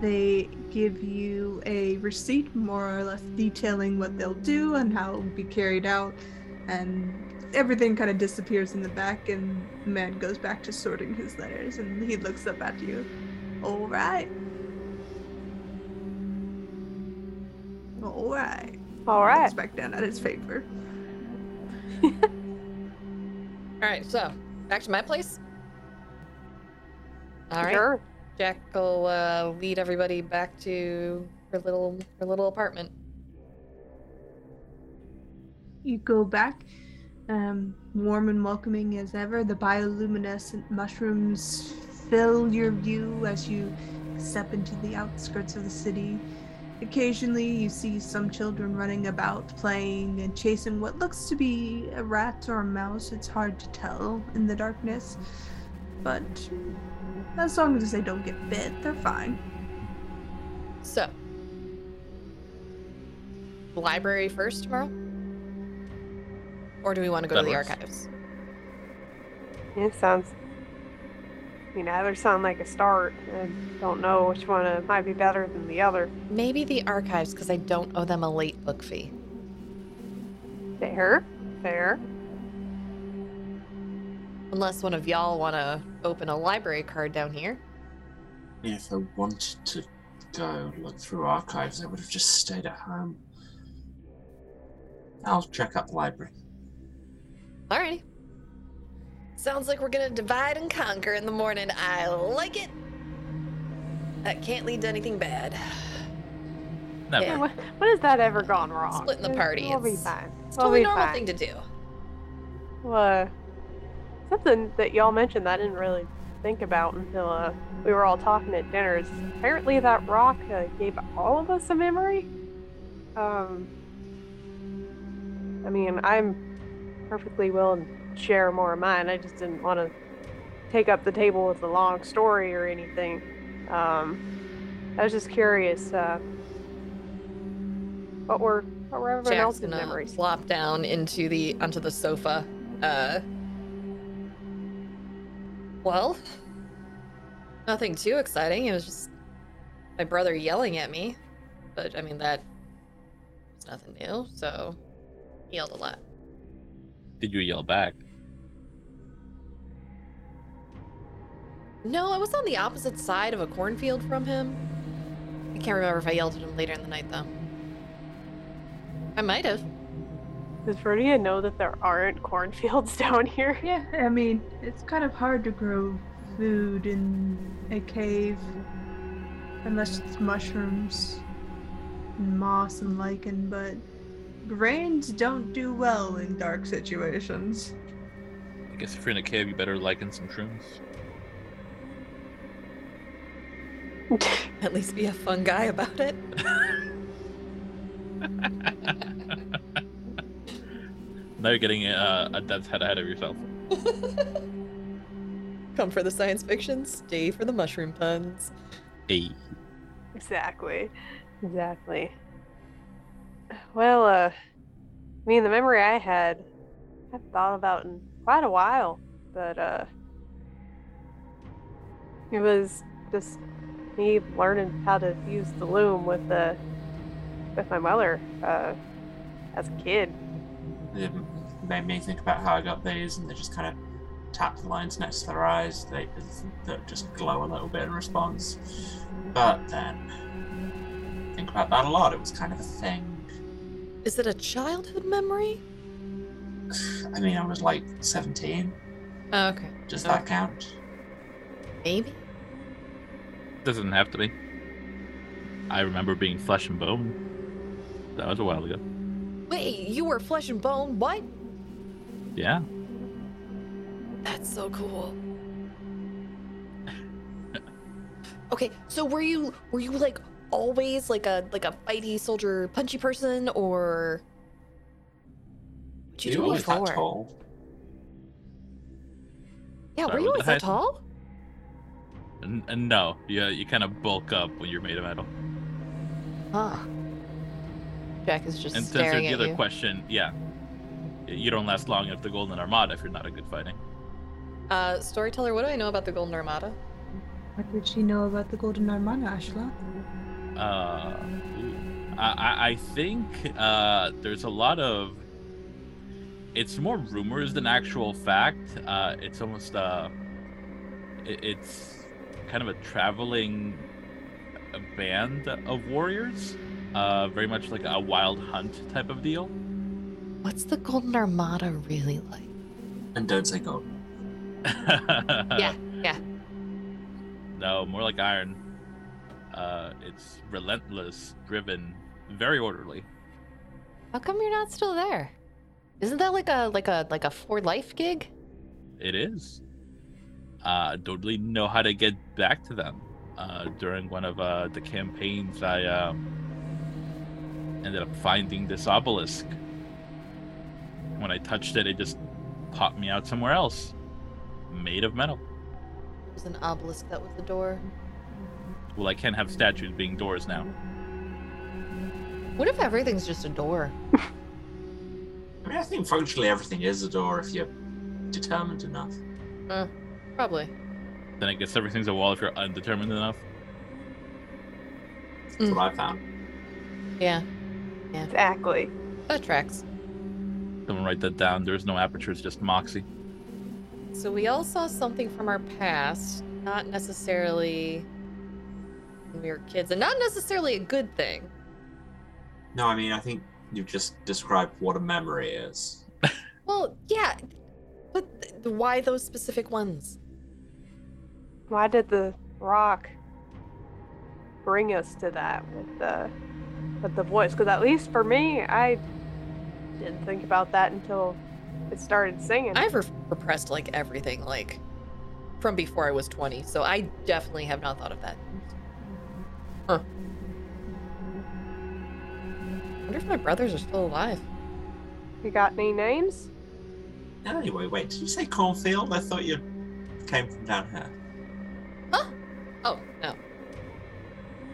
they give you a receipt more or less detailing what they'll do and how it will be carried out and everything kind of disappears in the back and the man goes back to sorting his letters and he looks up at you all right all right All right. looks back down at his paper Alright, so back to my place. Alright. Sure. Jack will uh, lead everybody back to her little her little apartment. You go back, um, warm and welcoming as ever. The bioluminescent mushrooms fill your view as you step into the outskirts of the city. Occasionally, you see some children running about, playing and chasing what looks to be a rat or a mouse. It's hard to tell in the darkness, but as long as they don't get bit, they're fine. So, library first tomorrow, or do we want to go That to the works. archives? Yeah, sounds. I mean, either sound like a start. I don't know which one uh, might be better than the other. Maybe the archives because I don't owe them a late book fee. Fair, fair. Unless one of y'all want to open a library card down here. If I wanted to go look through archives, I would have just stayed at home. I'll check out the library. Alrighty. Sounds like we're gonna divide and conquer in the morning. I like it. That can't lead to anything bad. Never. Yeah. When, when has that ever gone wrong? Splitting the We'll- party, We'll be it's- fine. It's We'll totally be normal fine. thing to do. Well, uh, something that y'all mentioned that I didn't really think about until uh, we were all talking at dinner is apparently that rock uh, gave all of us a memory. Um, I mean, I'm perfectly willing to share more of mine. I just didn't want to take up the table with a long story or anything. Um, I was just curious. Uh, what were what were everyone Jack's else's gonna memories? flop down into the onto the sofa. Uh. Well, nothing too exciting. It was just my brother yelling at me, but I mean that was nothing new. So he yelled a lot. Did you yell back? No, I was on the opposite side of a cornfield from him. I can't remember if I yelled at him later in the night, though. I might have. Does Verdia know that there aren't cornfields down here? Yeah, I mean, it's kind of hard to grow food in a cave unless it's mushrooms, and moss, and lichen, but grains don't do well in dark situations. I guess if you're in a cave, you better liken some shrooms. At least be a fun guy about it. now you're getting uh, a death's head ahead of yourself. Come for the science fiction, stay for the mushroom puns. Hey. exactly. Exactly. Well, uh, I mean, the memory I had, I've thought about in quite a while, but, uh, it was just me learning how to use the loom with the, with my mother, uh, as a kid. It made me think about how I got these, and they just kind of tap the lines next to their eyes. They that just glow a little bit in response. But then, think about that a lot. It was kind of a thing. Is it a childhood memory? I mean, I was like 17. Oh, okay. Does that count? Maybe. Doesn't have to be. I remember being flesh and bone. That was a while ago. Wait, you were flesh and bone? What? Yeah. That's so cool. okay, so were you were you like always like a like a fighty soldier punchy person or what'd you, You do always that before? tall. Yeah, Sorry, were you always that heck? tall? N- and no, you, you kind of bulk up when you're made of metal. Huh. Jack is just And to answer the other you. question, yeah. You don't last long at the Golden Armada if you're not a good fighting. Uh, storyteller, what do I know about the Golden Armada? What did she know about the Golden Armada, Ashla? Uh. I, I, I think uh, there's a lot of. It's more rumors than actual fact. Uh, it's almost uh, it, it's kind of a traveling band of warriors. Uh, very much like a wild hunt type of deal. What's the Golden Armada really like? And don't say gold. yeah, yeah. No, more like iron. Uh, it's relentless, driven, very orderly. How come you're not still there? Isn't that like a like a like a for life gig? It is. Uh, don't really know how to get back to them. Uh, during one of uh, the campaigns, I um, ended up finding this obelisk. When I touched it, it just popped me out somewhere else, made of metal. There's an obelisk that was the door. Well, I can't have statues being doors now. What if everything's just a door? I mean, I think functionally everything is a door if you're determined enough. Probably. Then I guess everything's a wall if you're undetermined enough. That's mm. what I found. Yeah, Exactly. that tracks. Someone write that down. There's no apertures, just moxie. So we all saw something from our past, not necessarily when we were kids, and not necessarily a good thing. No, I mean, I think you've just described what a memory is. Well, yeah, but th- why those specific ones? Why did the rock bring us to that with the with the voice? Because at least for me, I didn't think about that until it started singing. I've repressed like everything, like from before I was 20, so I definitely have not thought of that. Mm-hmm. Huh. wonder if my brothers are still alive. You got any names? Anyway, wait, did you say cornfield? I thought you came from down here. Oh, no.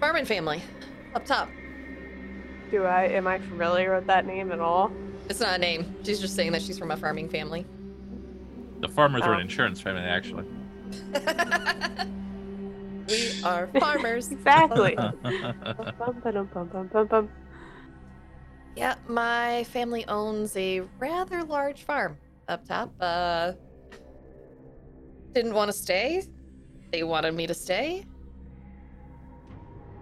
Farming family, up top. Do I am I familiar with that name at all? It's not a name. She's just saying that she's from a farming family. The farmers are Oh. an insurance family, actually. we are farmers. Exactly. Yeah, my family owns a rather large farm up top. Uh, didn't want to stay, they wanted me to stay.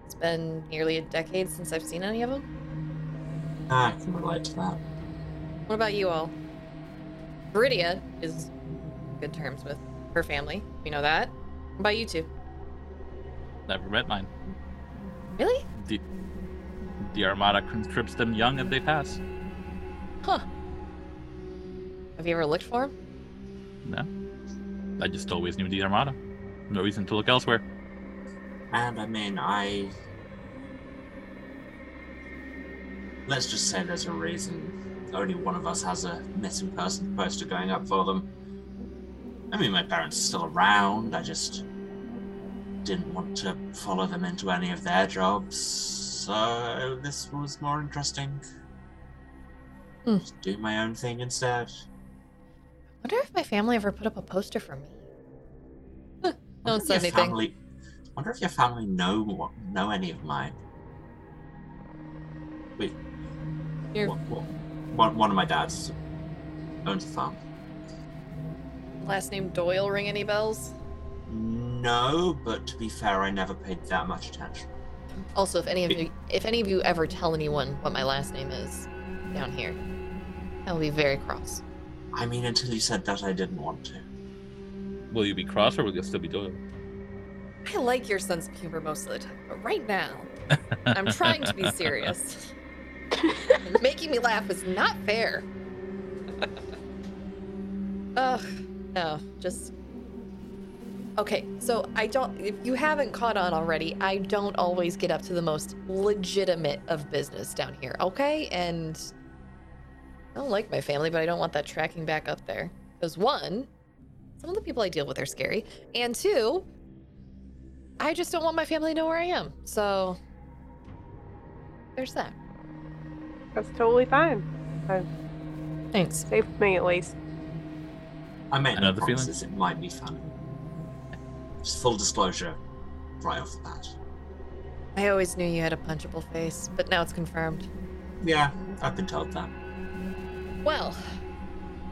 It's been nearly a decade since I've seen any of them. Ah, I can relate to that. What about you all? Viridia is good terms with her family. You know that. What about you two? Never met mine. Really? The, the Armada conscripts them young and they pass. Huh. Have you ever looked for him? No. I just always knew the Armada. No reason to look elsewhere. And I mean, I. Let's just say there's a reason only one of us has a missing person poster going up for them. I mean, my parents are still around. I just didn't want to follow them into any of their jobs. So this was more interesting. Hmm. Just do my own thing instead. I wonder if my family ever put up a poster for me. Huh, no one Wonder if your anything. Family, wonder if your family know what- know any of mine. Wait, Your what, what, one, one of my dads owns a farm. last name Doyle ring any bells? No, but to be fair, I never paid that much attention. Also, if any of you if any of you ever tell anyone what my last name is down here, I will be very cross. I mean, until you said that, I didn't want to. Will you be cross or will you still be Doyle? I like your sense of humor most of the time, but right now, I'm trying to be serious. Making me laugh is not fair. Ugh, no, just. Okay, so I don't. If you haven't caught on already, I don't always get up to the most legitimate of business down here, okay? And. I don't like my family, but I don't want that tracking back up there. Because one, some of the people I deal with are scary. And two, I just don't want my family to know where I am. So there's that. That's totally fine. Uh, Thanks. safe with me at least. I made I know no the feeling. It might be fun. Just full disclosure, right off the bat. I always knew you had a punchable face, but now it's confirmed. Yeah, I've been told that. Well,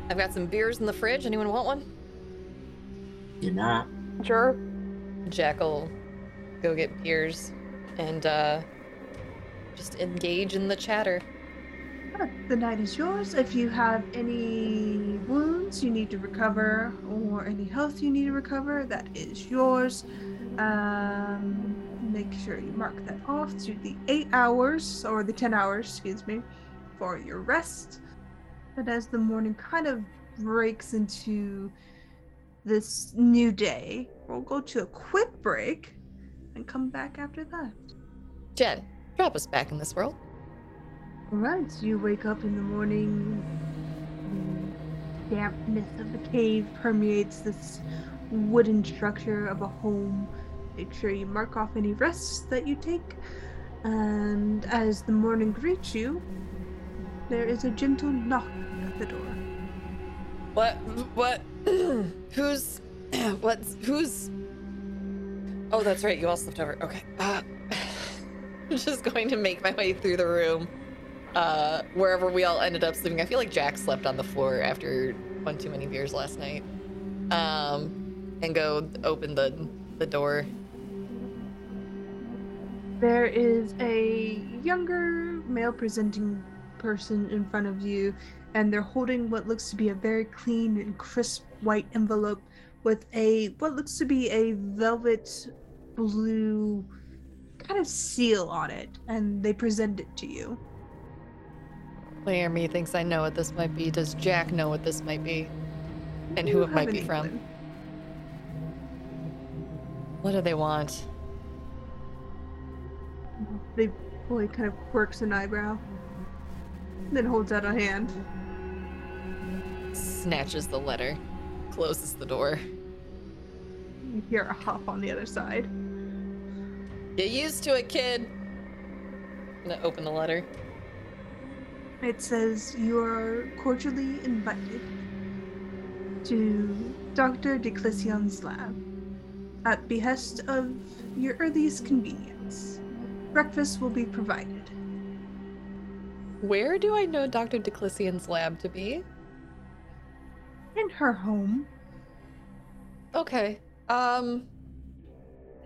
I've got some beers in the fridge. Anyone want one? You know, Sure. Jack will go get beers and uh, just engage in the chatter. The night is yours. If you have any wounds you need to recover or any health you need to recover, that is yours. Um, make sure you mark that off to the eight hours or the 10 hours, excuse me, for your rest. But as the morning kind of breaks into this new day, we'll go to a quick break and come back after that. Jen, drop us back in this world. Alright, so you wake up in the morning. The dampness of the cave permeates this wooden structure of a home. Make sure you mark off any rests that you take. And as the morning greets you, there is a gentle knock at the door. What? What? who's? What's? Who's? Oh, that's right. You all slept over. Okay. Uh, I'm just going to make my way through the room, uh, wherever we all ended up sleeping. I feel like Jack slept on the floor after one too many beers last night. Um, and go open the the door. There is a younger male presenting person in front of you, and they're holding what looks to be a very clean and crisp white envelope with a what looks to be a velvet blue kind of seal on it, and they present it to you. Me thinks I know what this might be. Does Jack know what this might be? And who it might be from. What do they want? The boy kind of quirks an eyebrow, then holds out a hand. Snatches the letter, closes the door. You hear a hop on the other side. Get used to it, kid. I'm gonna open the letter. It says you are cordially invited to Dr. Declisian's lab at behest of your earliest convenience. Breakfast will be provided. Where do I know Dr. Declisian's lab to be? In her home, Okay. Um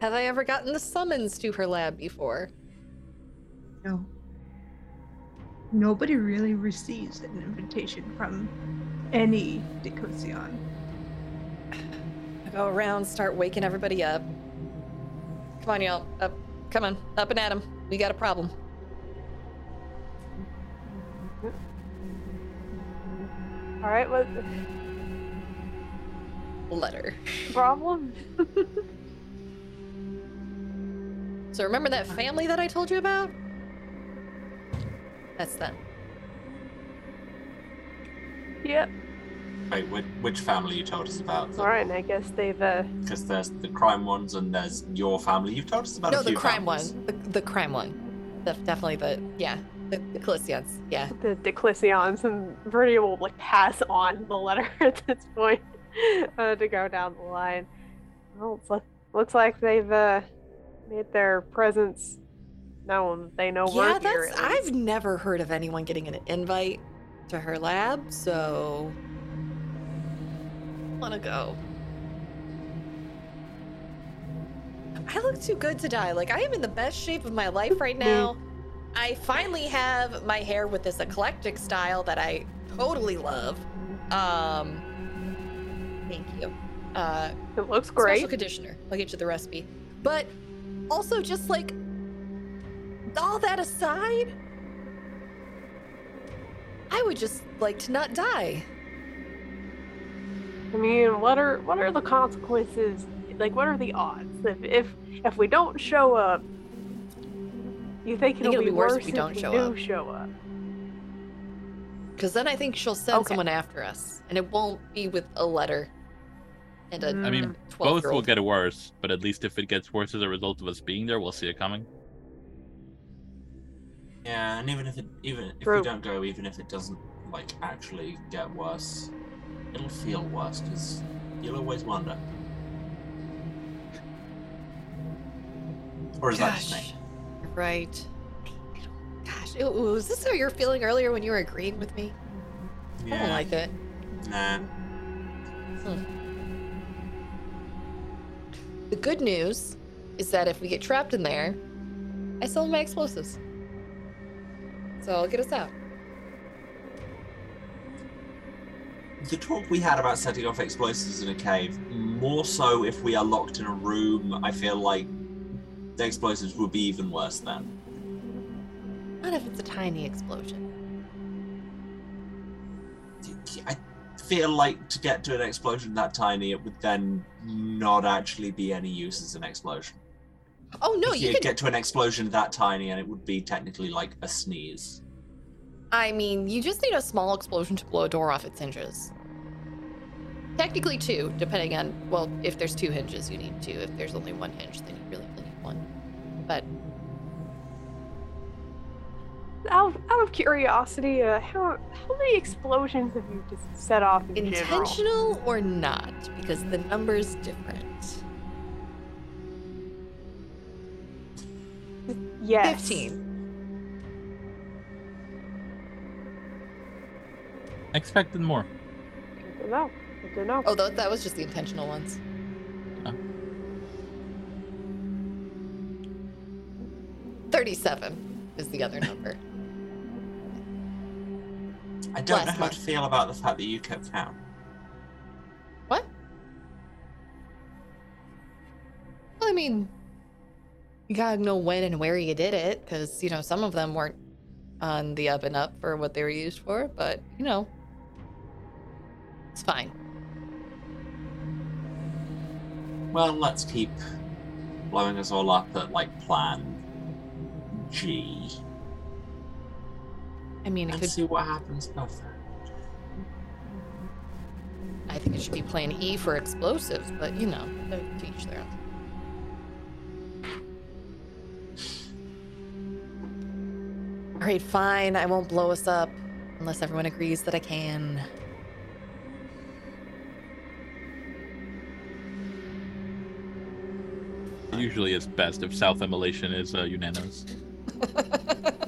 Have I ever gotten the summons to her lab before? No. Nobody really receives an invitation from any Declisian. I go around, start waking everybody up. Come on, y'all. Up. Come on. Up and at 'em. We got a problem. All right, what's Letter. problem? So remember that family that I told you about? That's them. Yep. Wait, which, which family you told us about? All right, and I guess they've uh, Because there's the crime ones and there's your family. You've told us about no, a few the crime families. one. The, the crime one. Def- definitely the yeah. The, the Calissians. Yeah. the Declisians, and Verdia will like pass on the letter at this point uh, to go down the line. Well, look, looks like they've uh, made their presence known. They know yeah, we're here. that's. at. I've never heard of anyone getting an invite to her lab, so. Want to go? I look too good to die. Like I am in the best shape of my life right now. I finally have my hair with this eclectic style that I totally love. Um, thank you. Uh, It looks great. Special conditioner. I'll get you the recipe. But also, just like all that aside, I would just like to not die. I mean, what are what are the consequences? Like, what are the odds if if if we don't show up? You think think it'll, it'll be worse if we don't we show do up. show up? Because then I think she'll send Okay. someone after us, and it won't be with a letter and a I mean, Mm. both will get worse, but at least if it gets worse as a result of us being there, we'll see it coming. Yeah, and even if it even if True. we don't go, even if it doesn't like actually get worse, it'll feel worse because you'll always wonder. Or is that just me? you're right. Gosh, ew, was this how you were feeling earlier when you were agreeing with me? I don't like it. Nah. The good news is that if we get trapped in there, I still have my explosives. So I'll get us out. The talk we had about setting off explosives in a cave, more so if we are locked in a room, I feel like the explosives would be even worse then. Not if it's a tiny explosion. I feel like to get to an explosion that tiny, it would then not actually be any use as an explosion. Oh no, you you can. get to an explosion that tiny, and it would be technically like a sneeze. I mean, you just need a small explosion to blow a door off its hinges. Technically, two, depending on well, if there's two hinges, you need two. If there's only one hinge, then you really only need one. But Out of, out of curiosity, uh, how how many explosions have you just set off in general? intentional or not, because the number's different. Yes. Fifteen. Expected more. Good to know. Good to know. Oh, that, that was just the intentional ones. Oh. 37 is the other number. I don't know how one. to feel about the fact that you kept count. What? Well, I mean, you gotta know when and where you did it, because, you know, some of them weren't on the up and up for what they were used for, but, you know, it's fine. Well, let's keep blowing us all up at like plan G I mean, it and could, see what happens above. I think it should be plan E for explosives, but, you know, to each their own. All right, fine. I won't blow us up unless everyone agrees that I can. Usually it's best if self immolation is uh, unanimous.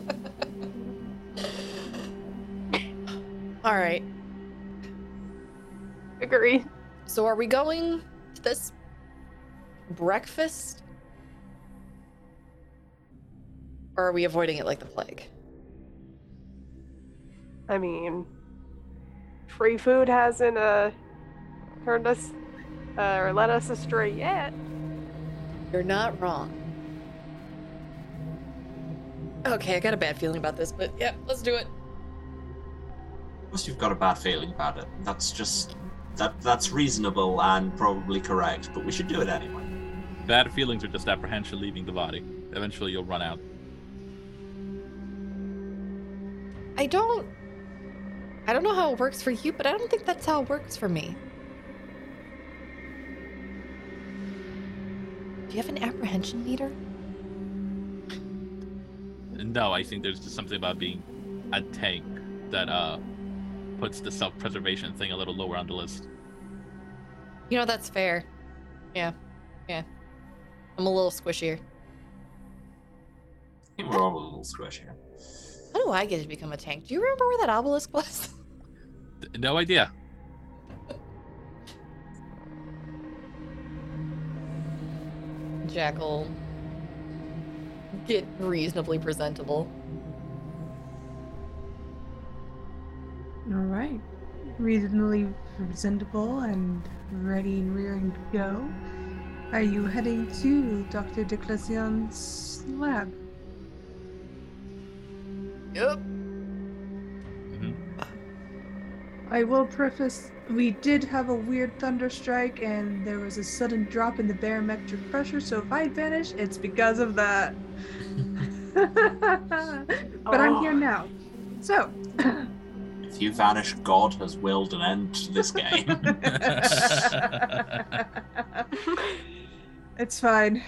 All right. Agree. So are we going to this breakfast Or are we avoiding it like the plague? I mean, free food hasn't uh turned us uh, or led us astray yet. You're not wrong. Okay, I got a bad feeling about this, but yeah, let's do it. Of course, you've got a bad feeling about it. That's just that that's reasonable and probably correct, but we should do it anyway. Bad feelings are just apprehension leaving the body. Eventually, you'll run out. I don't. I don't know how it works for you, but I don't think that's how it works for me. Do you have an apprehension meter? No, I think there's just something about being a tank that uh puts the self-preservation thing a little lower on the list. You know, that's fair. Yeah. Yeah. I'm a little squishier. I think we're all a little squishier. How do I get to become a tank? Do you remember where that obelisk was? No idea. Jackal. Get reasonably presentable. All right. Reasonably presentable and ready and rearing to go. Are you heading to Dr. Declisian's lab? Yep. hmm I will preface we did have a weird thunderstrike and there was a sudden drop in the barometric pressure, so if I vanish, it's because of that. but I'm here Oh. now. So, If you vanish, God has willed an end to this game. it's fine.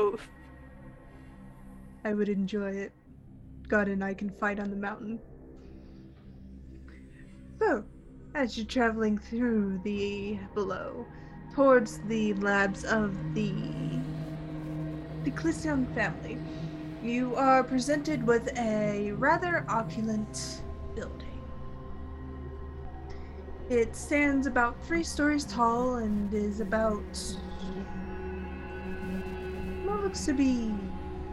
Oof. I would enjoy it. God and I can fight on the mountain. So, as you're traveling through the below, towards the labs of the Declisian family, you are presented with a rather opulent It stands about three stories tall and is about looks to be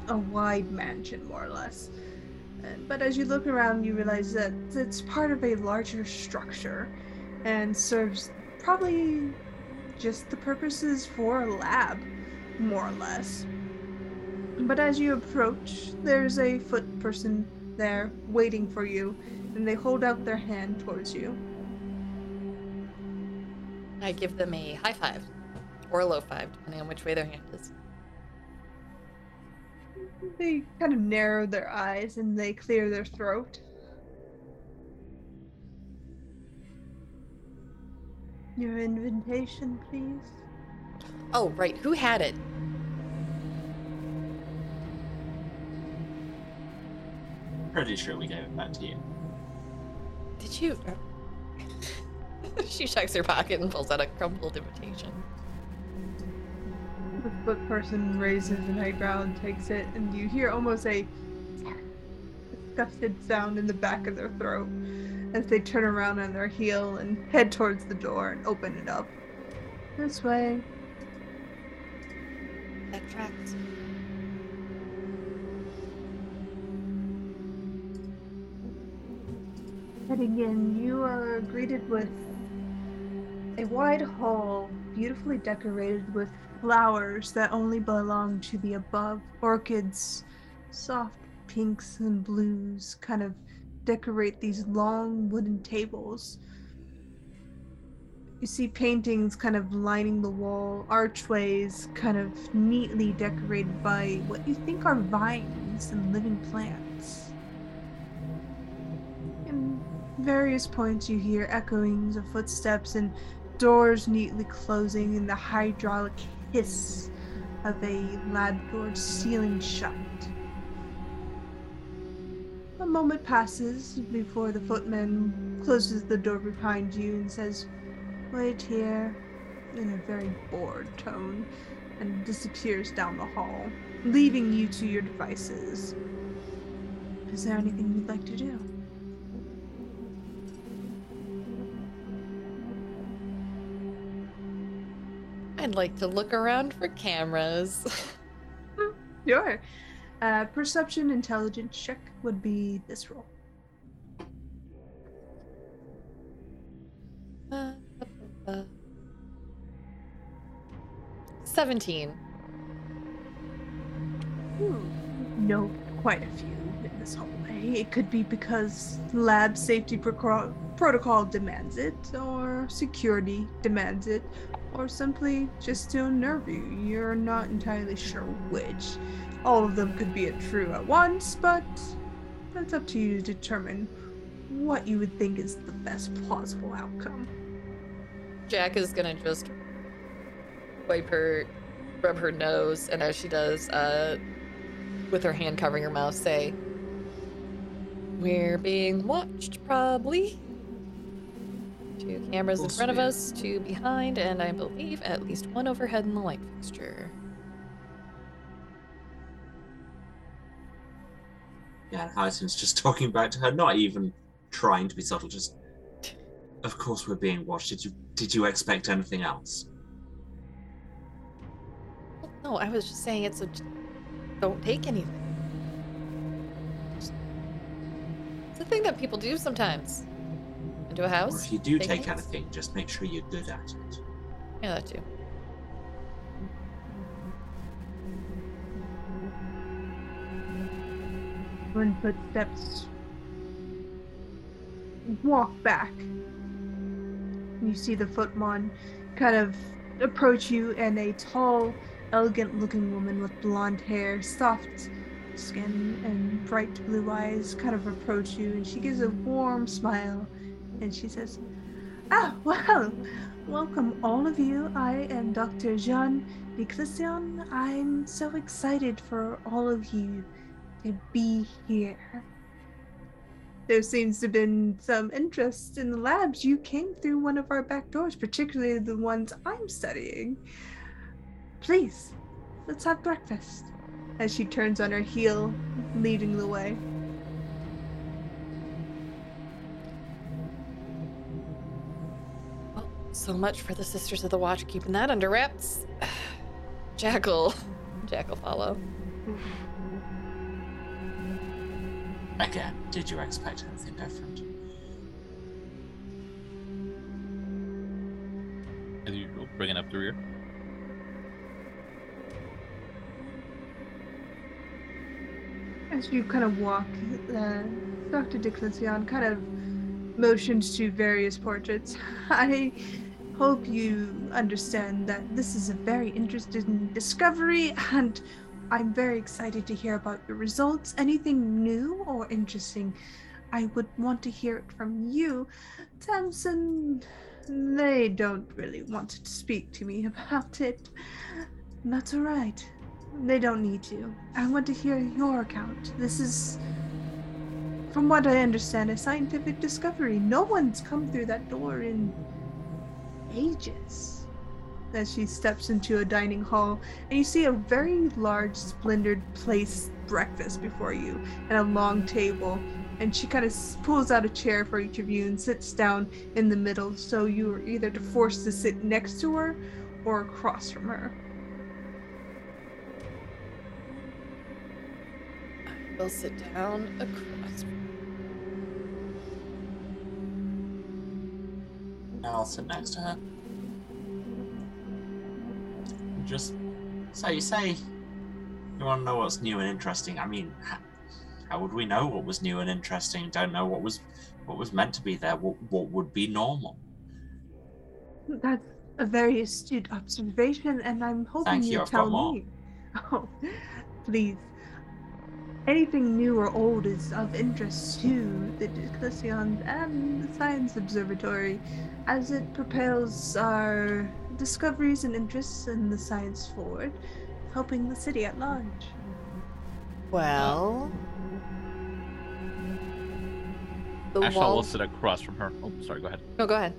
a wide mansion, more or less. But as you look around, you realize that it's part of a larger structure and serves probably just the purposes for a lab, more or less. But as you approach, there's a foot person there waiting for you, and they hold out their hand towards you. I give them a high five or a low five, depending on which way their hand is. They kind of narrow their eyes and they clear their throat. Your invitation, please. Oh, right. Who had it? Pretty sure we gave it back to you. Did you? Uh, she checks her pocket and pulls out a crumpled invitation. The foot person raises an eyebrow and takes it, and you hear almost a disgusted sound in the back of their throat as they turn around on their heel and head towards the door and open it up. This way. That tracks. Heading in, you are greeted with a wide hall, beautifully decorated with flowers that only belong to the above. Orchids, soft pinks and blues, kind of decorate these long wooden tables. You see paintings kind of lining the wall, archways kind of neatly decorated by what you think are vines and living plants. In various points, you hear echoings of footsteps and doors neatly closing and the hydraulic hiss of a lab door sealing shut. A moment passes before the footman closes the door behind you and says, Wait here, in a very bored tone, and disappears down the hall, leaving you to your devices. Is there anything you'd like to do? I'd like to look around for cameras. Sure. Uh, perception intelligence check would be this roll. Uh, uh, 17. Hmm. No, quite a few in this hallway. It could be because lab safety procro- protocol demands it, or security demands it, or simply just to unnerve you. You're not entirely sure which. All of them could be true at once, but that's up to you to determine what you would think is the best plausible outcome. Jack is gonna just wipe her, rub her nose, and as she does, uh, with her hand covering her mouth, say, We're being watched, probably. Two mm, cameras in front of us, two behind, and I believe at least one overhead in the light fixture. Yeah, Hyacinth's just talking back to her, not even trying to be subtle, just of course we're being watched. Did you did you expect anything else? No, I was just saying it's a don't take anything. It's a thing that people do sometimes. Into a Or if you do take take things? anything, just make sure you're good at it. Yeah, that too. When footsteps walk back, you see the footman kind of approach you, and a tall, elegant looking woman with blonde hair, soft skin, and bright blue eyes kind of approach you, and she gives a warm smile and she says, Ah, well, welcome all of you. I am Dr. Jean Declisian. I'm so excited for all of you to be here. There seems to have been some interest in the labs. You came through one of our back doors, particularly the ones I'm studying. Please, let's have breakfast. As she turns on her heel, leading the way. So much for the Sisters of the Watch keeping that under wraps. Jackal. Jackal follow. Again, did you expect anything different? As usual, bringing up the rear. As you kind of walk, uh, Dr. Declisian kind of motions to various portraits. I hope you understand that this is a very interesting discovery, and I'm very excited to hear about your results. Anything new or interesting, I would want to hear it from you. Tamsin, they don't really want to speak to me about it. That's all right. They don't need to. I want to hear your account. This is, from what I understand, a scientific discovery. No one's come through that door in ages. As she steps into a dining hall, and you see a very large, splendored place breakfast before you, and a long table. And she kind of pulls out a chair for each of you and sits down in the middle, so you are either forced to sit next to her or across from her. We'll sit down across. I'll sit next to her. Just so you say you want to know what's new and interesting. I mean, how, how would we know what was new and interesting? Don't know what was what was meant to be there. What what would be normal? That's a very astute observation, and I'm hoping Thank you, you, tell me. Oh, please. Anything new or old is of interest to the Declisians and the Science Observatory, as it propels our discoveries and interests in the science forward, helping the city at large. Well. The Ashlot wall. will sit across from her. Oh, sorry, go ahead. No, go ahead.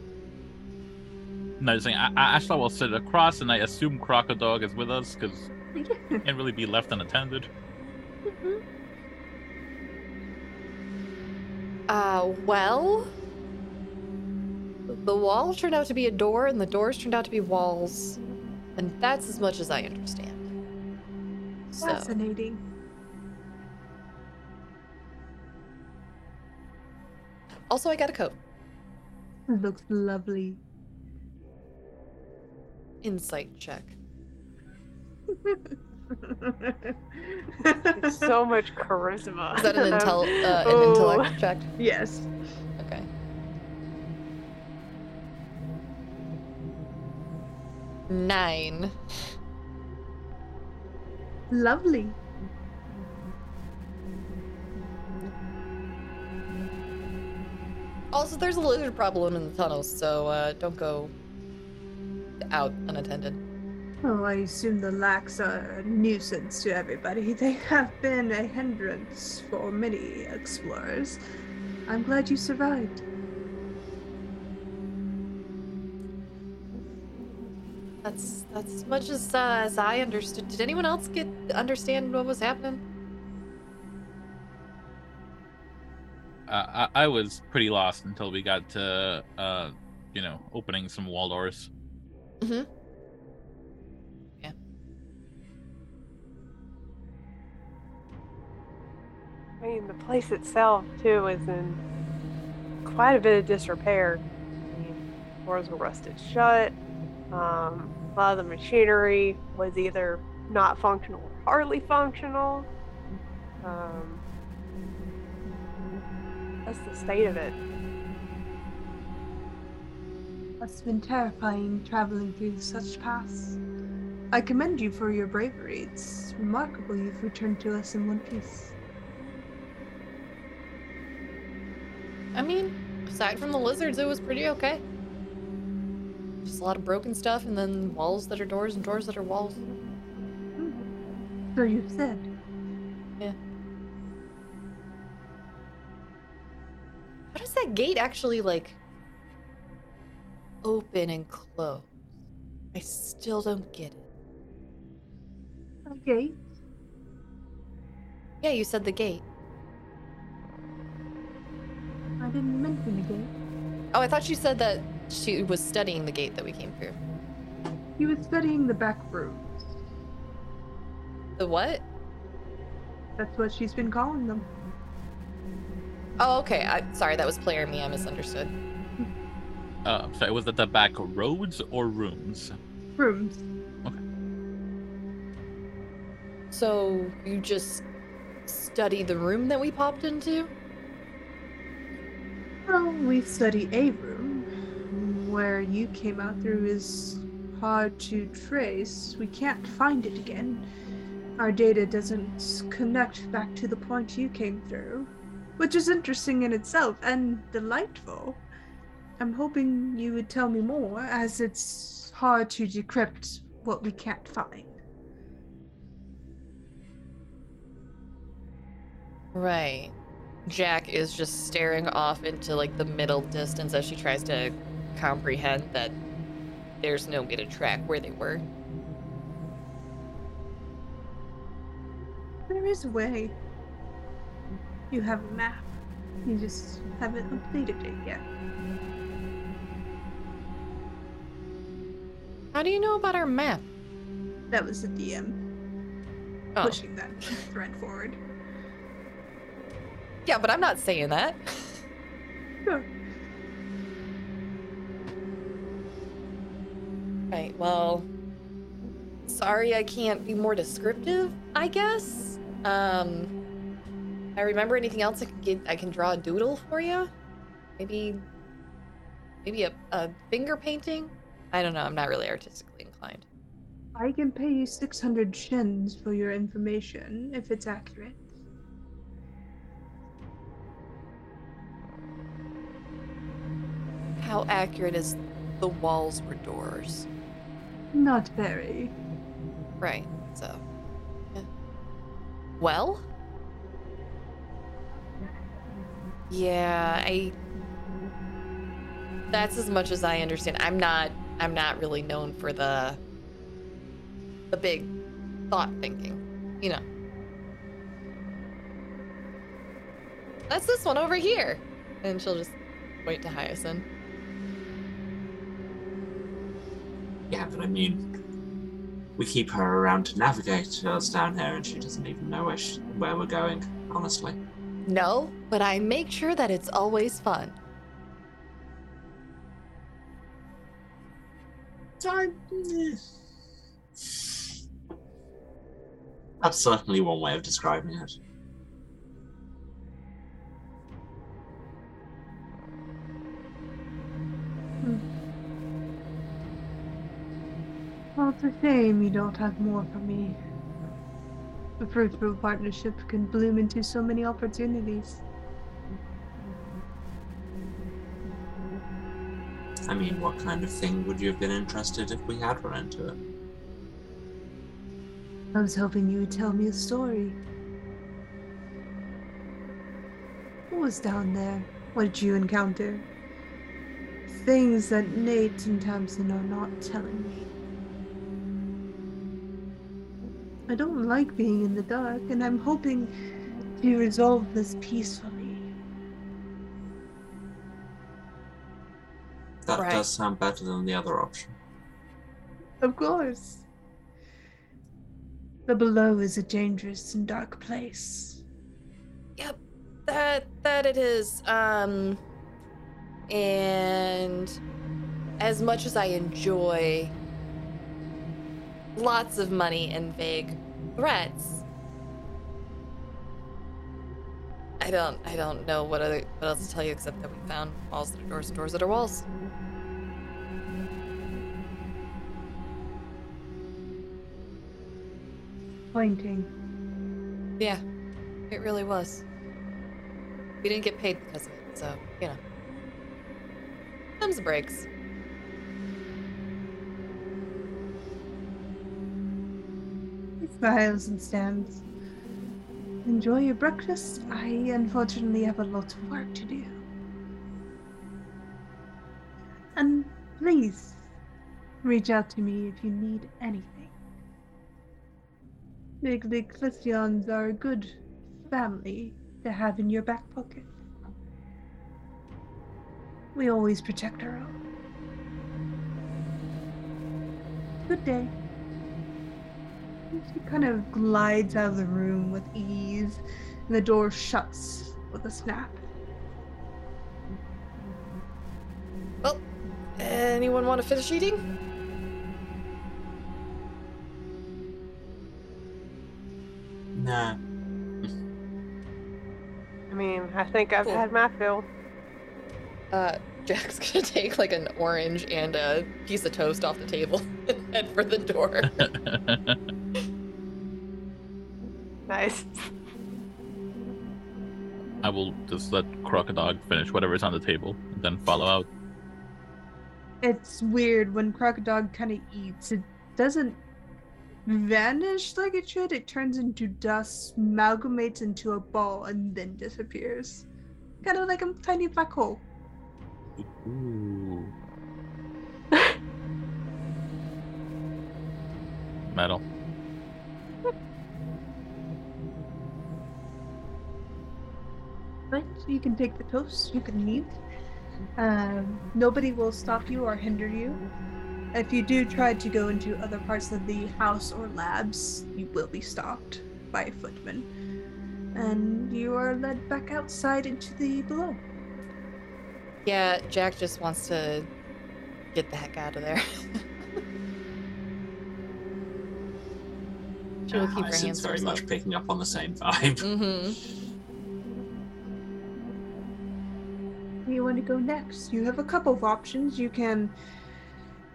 No, I was saying, A- A- Ashlot will sit across, and I assume Crocodog is with us because can't really be left unattended. Mm-hmm. Uh, well? The wall turned out to be a door, and the doors turned out to be walls. And that's as much as I understand. Fascinating. So. Also, I got a coat. Looks lovely. Insight check. so much charisma. Is that an, intel- uh, an Ooh. intellect check? yes. Okay. Nine. Lovely. Also, there's a lizard problem in the tunnels, so uh, don't go out unattended. Oh, I assume the lacks are a nuisance to everybody. They have been a hindrance for many explorers. I'm glad you survived. That's that's as much as uh, as I understood. Did anyone else get understand what was happening? Uh, I, I was pretty lost until we got to, uh, you know, opening some wall doors. Mm-hmm. I mean, the place itself too is in quite a bit of disrepair. I mean, doors were rusted shut. Um, a lot of the machinery was either not functional or hardly functional. Um, that's the state of it. Have been terrifying traveling through such paths. I commend you for your bravery. It's remarkable you've returned to us in one piece. I mean, aside from the lizards, it was pretty okay. Just a lot of broken stuff, and then walls that are doors and doors that are walls. So you said. Yeah. How does that gate actually like open and close? I still don't get it. Okay. Yeah, you said the gate. I didn't mention the gate. Oh, I thought you said that she was studying the gate that we came through. He was studying the back rooms. The what? That's what she's been calling them. Oh, okay. I, sorry, that was player me. I misunderstood. Uh, sorry, was that the back roads or rooms? Rooms. Okay. So you just study the room that we popped into? Well, we study a room. Where you came out through is hard to trace. We can't find it again. Our data doesn't connect back to the point you came through, which is interesting in itself and delightful. I'm hoping you would tell me more, as it's hard to decrypt what we can't find. Right. Jack is just staring off into like the middle distance as she tries to comprehend that there's no way to track where they were. There is a way. You have a map. You just haven't updated it yet. How do you know about our map? That was the DM Oh. pushing that thread forward. Yeah, but I'm not saying that. Sure. Right, well, sorry I can't be more descriptive, I guess. Um, I remember anything else I can get, I can draw a doodle for you? Maybe, maybe a, a finger painting? I don't know, I'm not really artistically inclined. I can pay you 600 shins for your information if it's accurate. How accurate is the walls were doors? Not very. Right, so. yeah. Well? Yeah, I. That's as much as I understand. I'm not. I'm not really known for the. The big thought thinking, you know. That's this one over here, and she'll just wait to Hyacinth. Yeah, but I mean, we keep her around to navigate us down here, and she doesn't even know where, she, where we're going, honestly. No, but I make sure that it's always fun. That's certainly one way of describing it. Well, it's a shame you don't have more for me. A fruitful partnership can bloom into so many opportunities. I mean, what kind of thing would you have been interested if we had run into it? I was hoping you would tell me a story. What was down there? What did you encounter? Things that Nate and Tamsin are not telling me. I don't like being in the dark, and I'm hoping to resolve this peacefully. That Right. does sound better than the other option. Of course. The below is a dangerous and dark place. Yep, that that it is. Um, and as much as I enjoy lots of money and vague threats, I don't I don't know what other what else to tell you except that we found walls that are doors, doors that are walls. Pointing. Yeah, it really was. We didn't get paid because of it, so you know. Comes the breaks. Smiles and stands. Enjoy your breakfast. I unfortunately have a lot of work to do. And please reach out to me if you need anything. The, the are a good family to have in your back pocket. We always protect our own. Good day. She kind of glides out of the room with ease, and the door shuts with a snap. Well, anyone want to finish eating? Nah. I mean, I think I've Cool. had my fill. Uh, Jack's gonna take like an orange and a piece of toast off the table and head for the door. Nice. I will just let Crocodile finish whatever's on the table and then follow out. It's weird when Crocodile kind of eats, it doesn't vanish like it should. It turns into dust, amalgamates into a ball, and then disappears. Kind of like a tiny black hole. Ooh. Metal. Right, so you can take the toast, you can leave. Um, nobody will stop you or hinder you. If you do try to go into other parts of the house or labs, you will be stopped by a footman. And you are led back outside into the below. yeah, Jack just wants to get the heck out of there. she will keep her hands very herself. much picking up on the same vibe. Mm-hmm. You want to go next? You have a couple of options. You can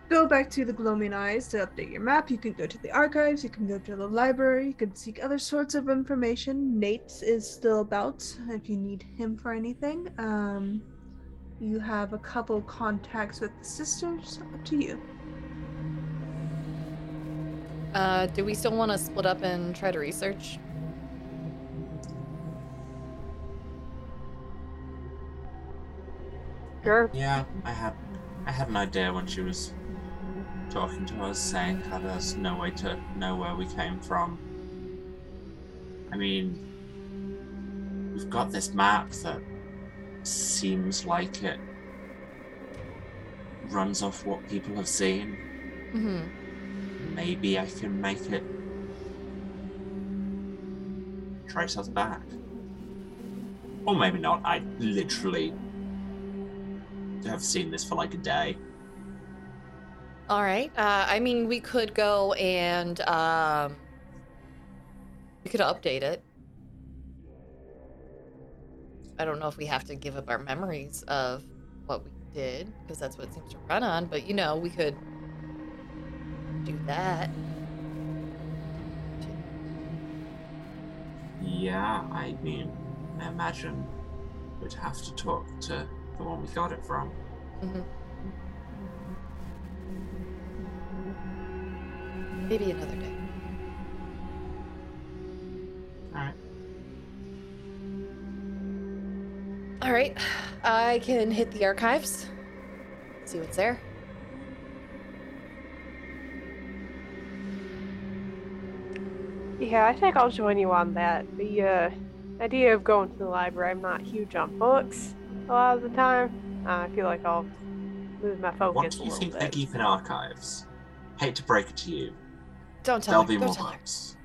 go back to the Gloaming Eyes to update your map. You can go to the archives. You can go to the library. You can seek other sorts of information. Nate is still about if you need him for anything. Um, you have a couple contacts with the sisters. Up to you. Uh, do we still want to split up and try to research? Sure. Yeah, I had I had an idea when she was talking to us, saying how there's no way to know where we came from. I mean, we've got this map that seems like it runs off what people have seen. Mm-hmm. Maybe I can make it trace us back. Or maybe not. I literally have seen this for like a day. All right. Uh, I mean, we could go and um, we could update it. I don't know if we have to give up our memories of what we did because that's what it seems to run on. But you know, we could do that. Yeah, I mean, I imagine we'd have to talk to the one we got it from. Mhm. Maybe another day. Alright. All right. I can hit the archives. See what's there. Yeah, I think I'll join you on that. The uh, idea of going to the library, I'm not huge on books a lot of the time. Uh, I feel like I'll lose my focus What a do you little think they keep in archives? Hate to break it to you. Don't tell There'll her. be Don't more tell her. books.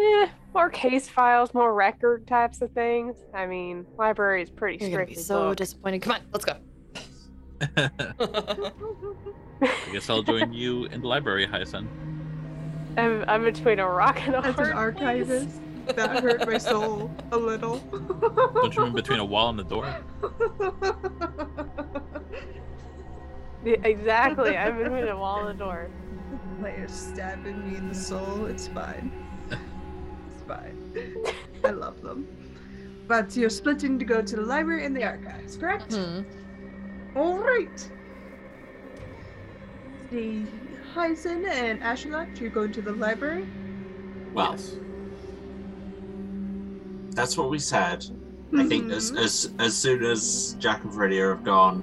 Eh, more case files, more record types of things. I mean, library is pretty You're gonna be so booked. disappointed. Come on, let's go. I guess I'll join you in the library, Hyacinth. I'm, I'm between a rock and a As an hard archivist, that hurt my soul a little. Don't you mean between a wall and the door? Yeah, exactly. I'm between a wall and a door. Like you're stabbing me in the soul. It's fine. It's fine. I love them. But you're splitting to go to the library and the archives, correct? Hmm. All right. The Hyacinth and Ashlot, you're going to the library. Well, Yes. That's what we said. I think as, Mhm. as as soon as Jack and Freddie have gone,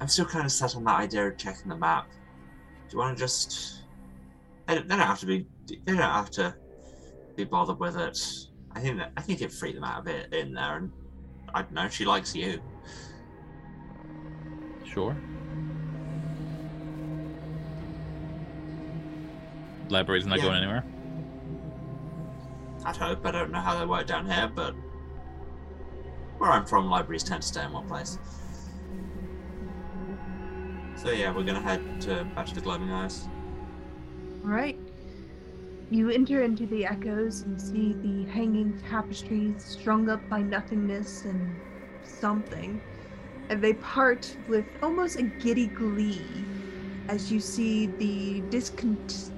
I'm still kind of set on that idea of checking the map. Do you want to just? They don't, they don't have to be. They don't have to be bothered with it. I think that I think it free them out a bit in there, and I don't know. She likes you. Sure. Library's not Yeah. going anywhere. I'd hope. I don't know how they work down here, but where I'm from, libraries tend to stay in one place. So yeah, we're gonna head to back to the Glowing Eyes. All right. You enter into the echoes and see the hanging tapestries strung up by nothingness and something. And they part with almost a giddy glee as you see the discont- the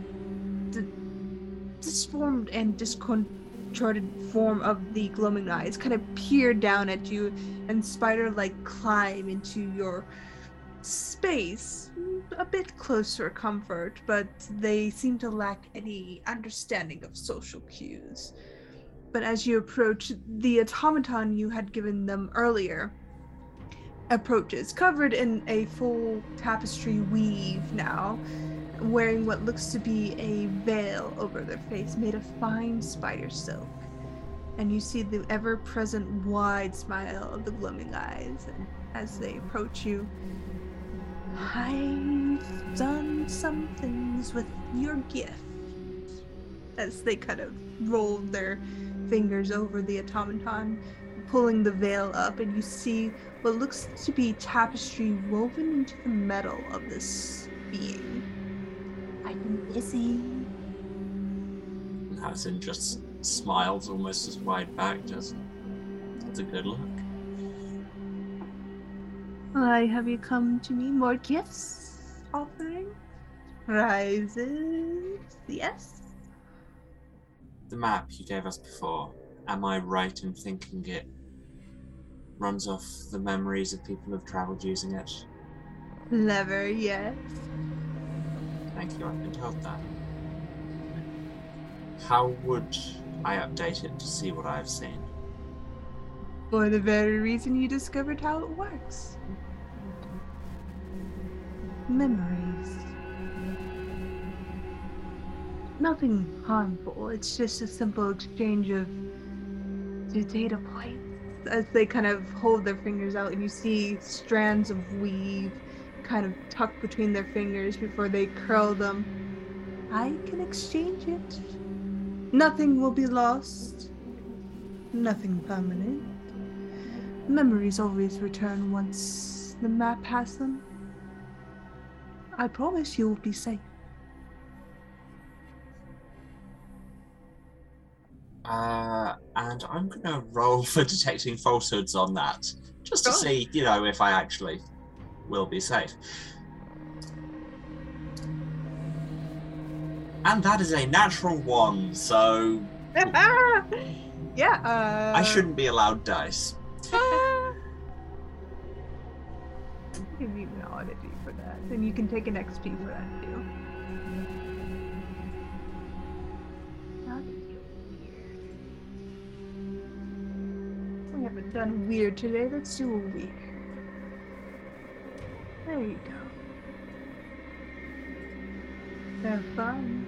disformed and discontorted form of the glowing eyes kind of peer down at you and spider like climb into your space. A bit closer comfort but they seem to lack any understanding of social cues. But as you approach the automaton you had given them earlier approaches covered in a full tapestry weave now wearing what looks to be a veil over their face made of fine spider silk and you see the ever-present wide smile of the glowing eyes and as they approach you I've done some things with your gift. As they kind of roll their fingers over the automaton, pulling the veil up, and you see what looks to be tapestry woven into the metal of this being. I've been busy. And Hudson just smiles almost as wide back, just that's a good look. Why have you come to me? More gifts? Offering? Prizes? Yes? The map you gave us before, am I right in thinking it runs off the memories of people who've travelled using it? Clever, yes. Thank you, I've been told that. How would I update it to see what I've seen? For the very reason you discovered how it works. Memories. Nothing harmful, it's just a simple exchange of the data points. As they kind of hold their fingers out, and you see strands of weave kind of tucked between their fingers before they curl them. I can exchange it Nothing will be lost. Nothing permanent. Memories always return once the map has them. I promise you will be safe. Uh, and I'm gonna roll for detecting falsehoods on that, just to see, you know, if I actually will be safe. And that is a natural one, so yeah. Uh, I shouldn't be allowed dice. give you an oddity for that, and you can take an XP for that too. We haven't done weird today. Let's do a weird. There you go. Have fun.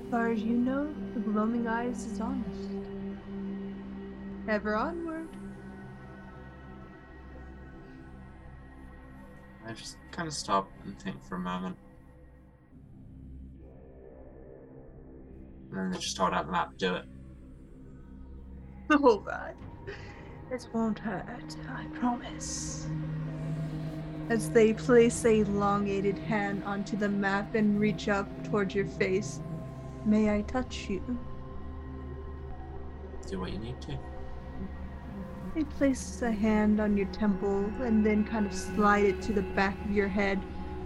As far as you know, the gloaming eyes is honest. Ever onward. I just kind of stop and think for a moment. And then they just hold out the map, do it. Hold on. This won't hurt, I promise. As they place a elongated hand onto the map and reach up towards your face, may I touch you? Do what you need to. They place a hand on your temple and then kind of slide it to the back of your head,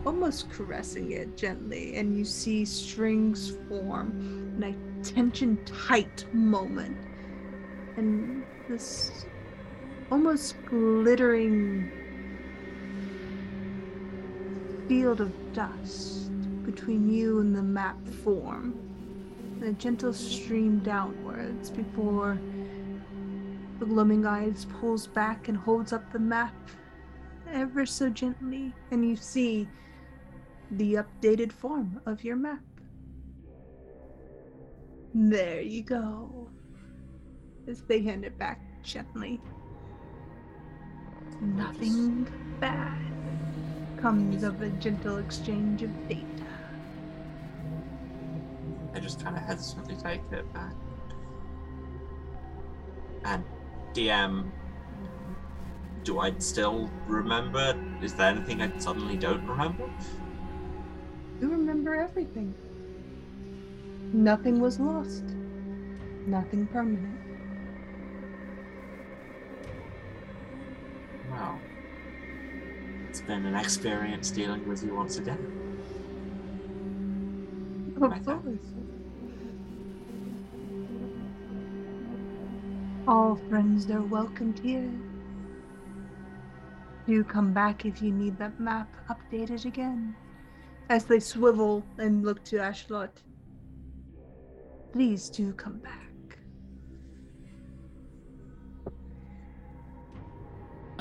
almost caressing it gently, and you see strings form in a tension tight moment. And this almost glittering field of dust between you and the map form, and a gentle stream downwards before the gloaming eyes pulls back and holds up the map ever so gently, and you see the updated form of your map. There you go. As they hand it back gently. Nothing bad comes of a gentle exchange of data. I just kind of hesitantly take it back. And DM, do I still remember? Is there anything I suddenly don't remember? You remember everything. Nothing was lost. Nothing permanent. Well, it's been an experience dealing with you once again. Of course. All friends are welcomed here. Do come back if you need that map updated again. As they swivel and look to Ashlot. Please do come back.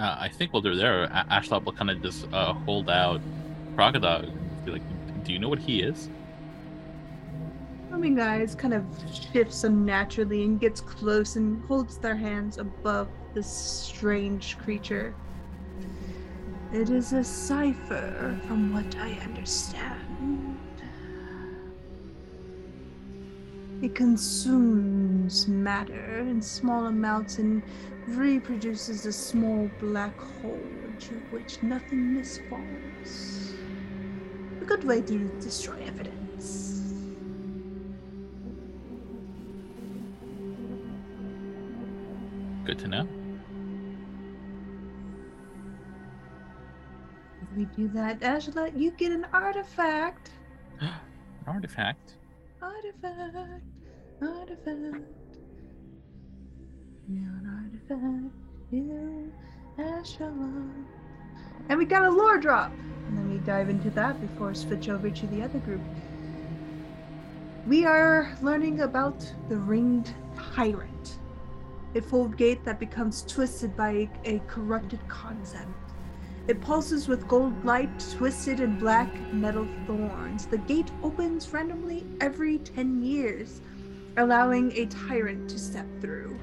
Uh, I think while they're there, A- Ashlot will kind of just uh, hold out Crocodile and be like, "Do you know what he is?" Gloaming Eyes kind of shifts unnaturally and gets close and holds their hands above this strange creature. It is a cipher, from what I understand. It consumes matter in small amounts and reproduces a small black hole into which nothing misfalls. A good way to destroy evidence. Good to know. If we do that, Angela, you get an artifact. An artifact. Artifact. Artifact. An artifact. And we got a lore drop. And then we dive into that before switch over to the other group. We are learning about the ringed tyrant. A fold gate that becomes twisted by a, a corrupted concept. It pulses with gold light, twisted in black metal thorns. The gate opens randomly every 10 years, allowing a tyrant to step through.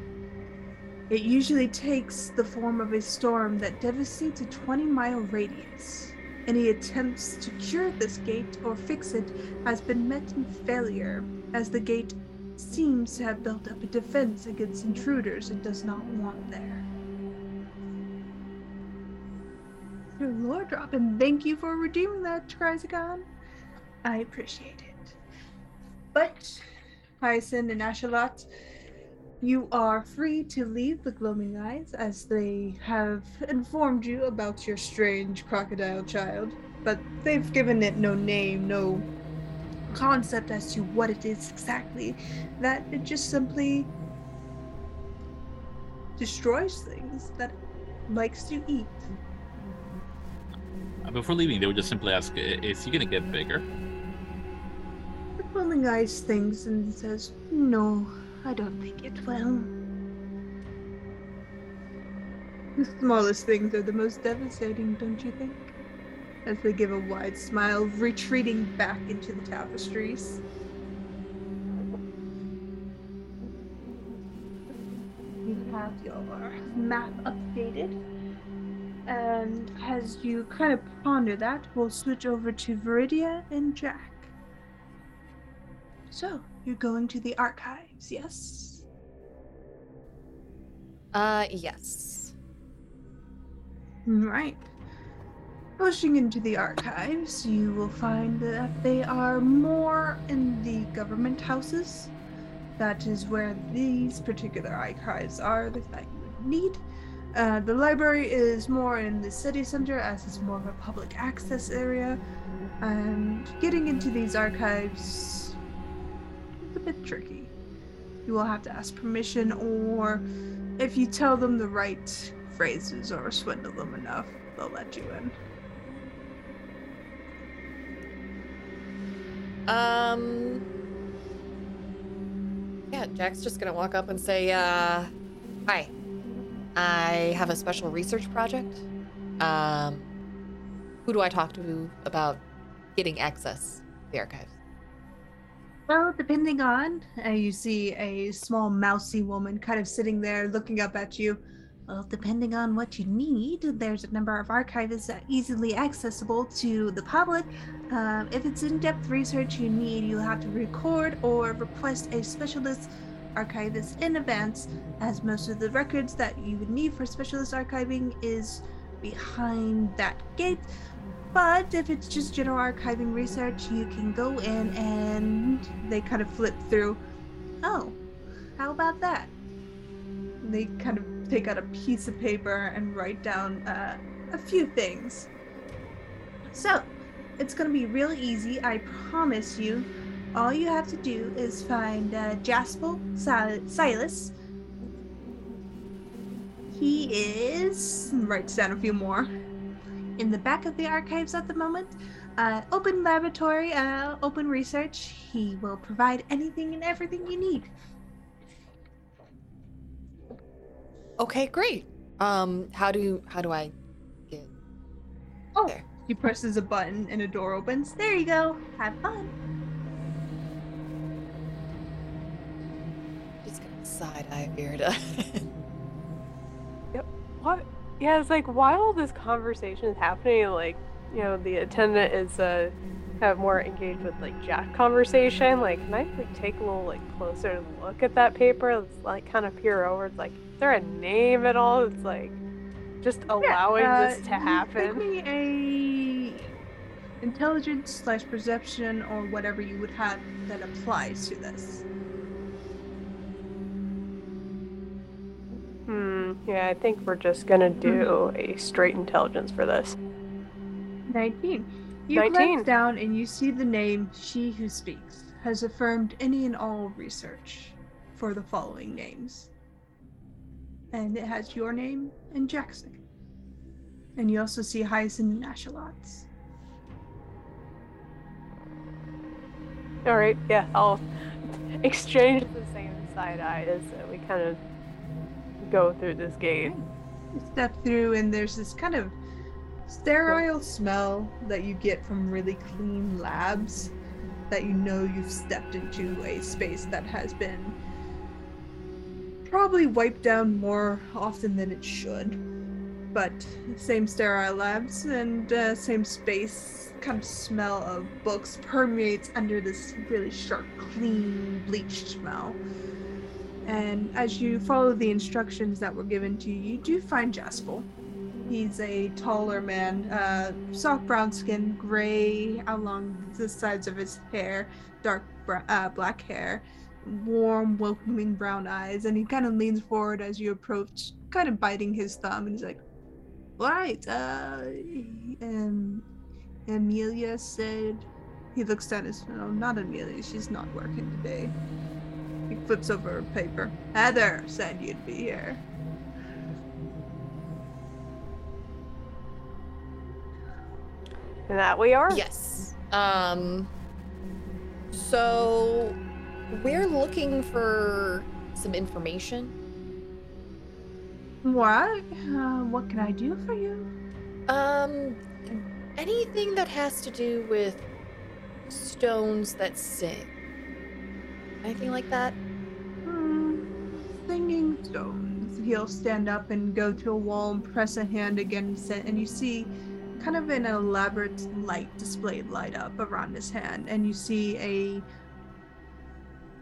It usually takes the form of a storm that devastates a 20 mile radius. Any attempts to cure this gate or fix it has been met in failure, as the gate seems to have built up a defense against intruders it does not want there. Your Lord Robin, thank you for redeeming that, Trizagon. I appreciate it. But, Hyacinth and Ashalot, you are free to leave the Gloaming Eyes as they have informed you about your strange crocodile child. But they've given it no name, no concept as to what it is exactly. That it just simply destroys things that it likes to eat. Uh, Before leaving, they would just simply ask, "Is he gonna get bigger?" The Gloaming Eyes thinks and says, No, I don't think it will. The smallest things are the most devastating, don't you think? As they give a wide smile, retreating back into the tapestries. You have your map updated. And as you kind of ponder that, we'll switch over to Viridia and Jack. So, you're going to the yes? Uh, yes. Right. Pushing into the archives, you will find that they are more in the government houses. That is where these particular archives are that you would need. Uh, the library is more in the city center, as it's more of a public access area. And getting into these archives is a bit tricky. You will have to ask permission, or if you tell them the right phrases or swindle them enough, they'll let you in. Um. Yeah, Jack's just gonna walk up and say, uh, hi. I have a special research project. Um, who do I talk to about getting access to the archives? Well, depending on, uh, you see a small mousy woman kind of sitting there looking up at you. Well, depending on what you need, there's a number of archivists that easily accessible to the public. Um, if it's in-depth research you need, you'll have to record or request a specialist archivist in advance, as most of the records that you would need for specialist archiving is behind that gate. But if it's just general archiving research, you can go in and they kind of flip through. Oh, how about that? They kind of take out a piece of paper and write down uh, a few things. So, it's going to be real easy, I promise you. All you have to do is find uh, Jaspel Sil- Silas. He is. writes down a few more in the back of the archives at the moment. Uh, open laboratory, uh, open research. He will provide anything and everything you need. Okay, great. Um, how do how do I get Oh, there? he presses a button and a door opens. There you go. Have fun. Just gonna side eye Viridia. Yeah, it's like while this conversation is happening, like you know, the attendant is uh kind of more engaged with like Jack conversation. Like, can I like take a little like closer look at that paper? Let's like kind of peer over. It's like, is there a name at all? It's like just allowing Uh, this to happen. Give me a intelligence slash perception or whatever you would have that applies to this. Hmm. Yeah, I think we're just gonna do a straight intelligence for this. 19. You 19. glance down and you see the name She Who Speaks has affirmed any and all research for the following names. And it has your name and Jackson. And you also see Hyacinth and Ashalot's. All right. Yeah, I'll exchange the same side eye as we kind of go through this gate. You step through and there's this kind of sterile smell that you get from really clean labs that you know you've stepped into a space that has been probably wiped down more often than it should. but same sterile labs and uh, same space kind of smell of books permeates under this really sharp, clean, bleached smell. And as you follow the instructions that were given to you, you do find Jaspel. He's a taller man, uh, soft brown skin, gray along the sides of his hair, dark bra- uh, black hair, warm, welcoming brown eyes, and he kind of leans forward as you approach, kind of biting his thumb, and he's like, "Right, uh, um, Amelia said." He looks down his. No, not Amelia. She's not working today. He flips over a paper. Heather said you'd be here. And that we are. Yes. Um. So, we're looking for some information. What? Uh, what can I do for you? Um, anything that has to do with stones that sing. Anything like that? Hmm, singing stones. He'll stand up and go to a wall and press a hand against it, and you see kind of an elaborate light displayed light up around his hand, and you see a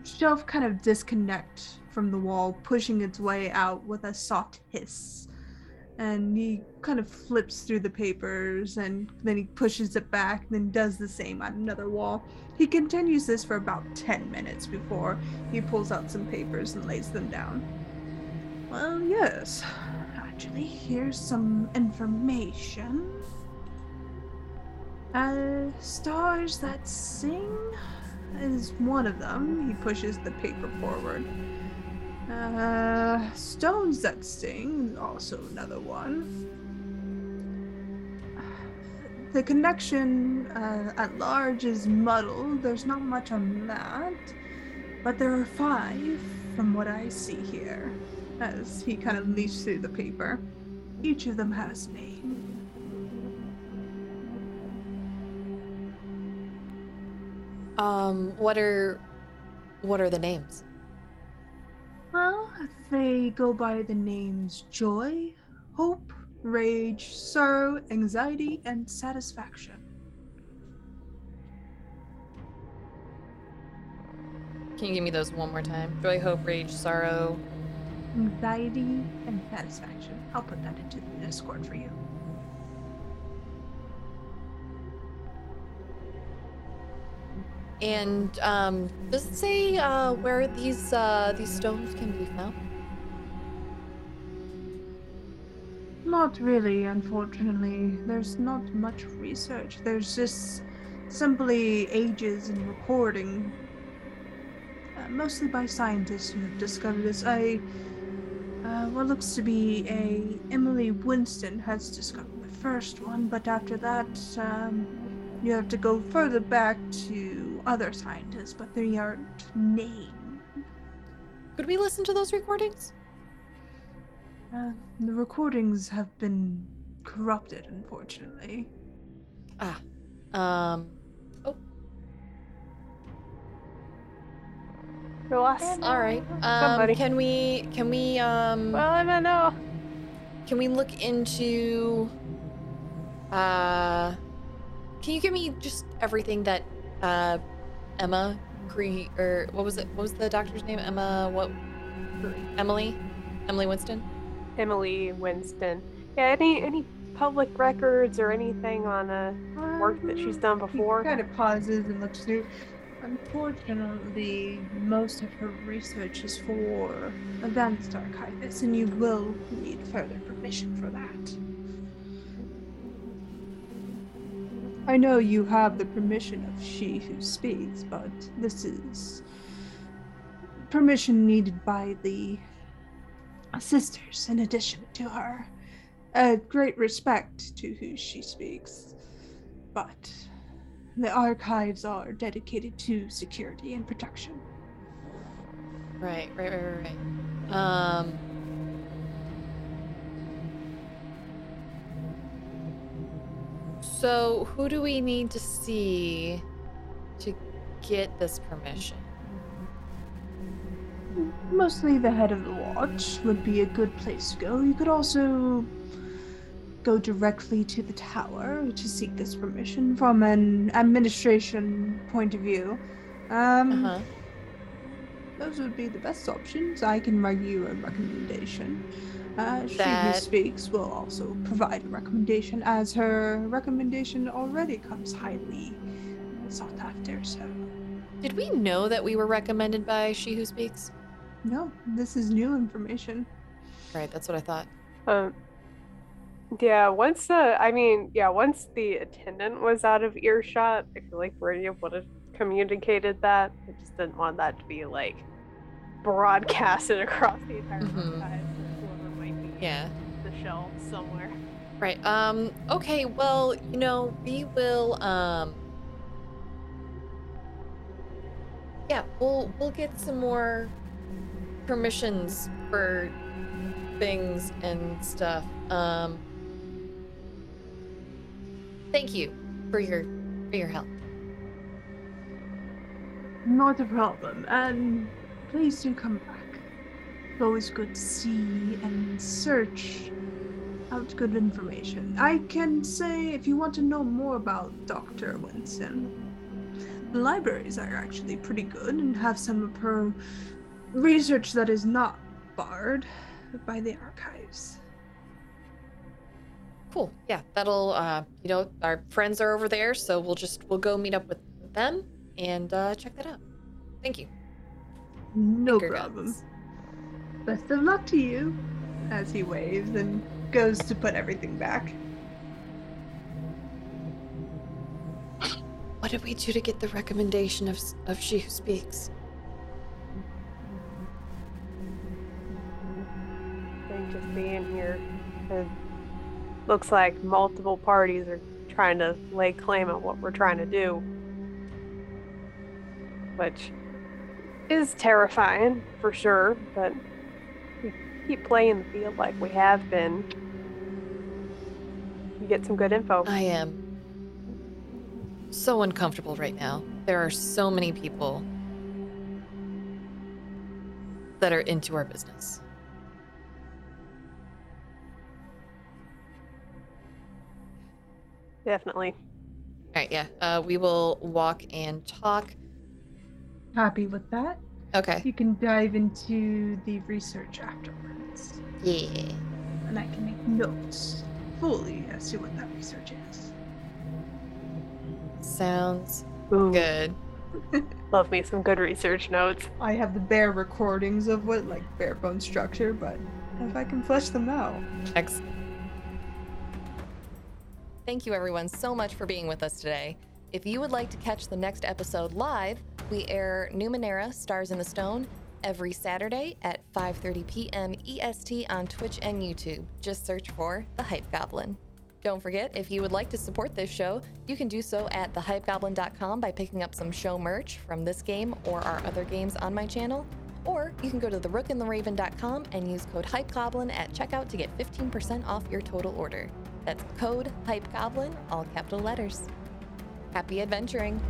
shelf kind of disconnect from the wall, pushing its way out with a soft hiss. And he kind of flips through the papers and then he pushes it back, then does the same on another wall. He continues this for about 10 minutes before he pulls out some papers and lays them down. Well, yes. Actually, here's some information. Uh, stars that sing is one of them. He pushes the paper forward. Uh, stones that sing also another one. The connection uh, at large is muddled. There's not much on that. But there are five from what I see here. As he kind of leafs through the paper. Each of them has a name. Um, what are what are the names? Well, they go by the names joy, hope, rage, sorrow, anxiety, and satisfaction. Can you give me those one more time? Joy, hope, rage, sorrow. Anxiety and satisfaction. I'll put that into the Discord for you. And um, does it say uh, where these uh, these stones can be found? Not really, unfortunately. There's not much research. There's just simply ages in recording, uh, mostly by scientists who have discovered this. I, uh, what looks to be a Emily Winston has discovered the first one, but after that, um, you have to go further back to other scientists, but they aren't named. Could we listen to those recordings? Uh, the recordings have been corrupted, unfortunately. Ah, um, We're lost. all right. Um, can we can we um Well, I don't know. can we look into uh can you give me just everything that uh Emma Green or what was it what was the doctor's name Emma what Emily Emily Winston Emily Winston. Yeah, any any public records or anything on uh, work that she's done before? He kind of pauses and looks through. Unfortunately, most of her research is for advanced archivists, and you will need further permission for that. I know you have the permission of she who speaks, but this is permission needed by the sisters in addition to her. A great respect to who she speaks, but the archives are dedicated to security and protection. right right right right, right. um so who do we need to see to get this permission Mostly the head of the watch would be a good place to go. You could also go directly to the tower to seek this permission from an administration point of view. Um, Uh-huh. those would be the best options. I can write you a recommendation. Uh, she who speaks will also provide a recommendation, as her recommendation already comes highly sought after. So, Did we know that we were recommended by She Who Speaks? No, this is new information. Right, that's what I thought. Um, yeah, once the, I mean, yeah, once the attendant was out of earshot, I feel like Viridia would have communicated that. I just didn't want that to be like broadcasted across the entire Mhm. whoever might be Yeah. the shelf somewhere. Right. Um, okay, well, you know, we will um Yeah, we'll we'll get some more permissions for things and stuff. Um Thank you for your for your help. Not a problem, and please do come back. It's always good to see and search out good information. I can say if you want to know more about Dr. Winston, the libraries are actually pretty good and have some of her research that is not barred by the archives. Cool. Yeah, that'll uh you know, our friends are over there, so we'll just we'll go meet up with them and uh check that out. Thank you. No Finger problem. guns. Best of luck to you, as he waves and goes to put everything back. What did we do to get the recommendation of of She Who Speaks? Think just being here, it looks like multiple parties are trying to lay claim on what we're trying to do. Which is terrifying for sure, but we keep playing the field like we have been. You get some good info. I am so uncomfortable right now. There are so many people that are into our business. Definitely. All right, yeah. Uh, we will walk and talk. Happy with that? Okay. You can dive into the research afterwards, Yeah. and I can make notes fully as to what that research is. Sounds Ooh, good. love me some good research notes. I have the bare recordings of what, like bare bone structure, but if I can flesh them out. Ex- Thank you, everyone, so much for being with us today. If you would like to catch the next episode live, we air Numenera Stars in the Stone every Saturday at 5:30 p.m. EST on Twitch and YouTube. Just search for The Hype Goblin. Don't forget, if you would like to support this show, you can do so at thehypegoblin.com by picking up some show merch from this game or our other games on my channel. Or you can go to therookandtheraven.com and use code HYPEGOBLIN at checkout to get 15% off your total order. That's code HYPEGOBLIN, all capital letters. Happy adventuring!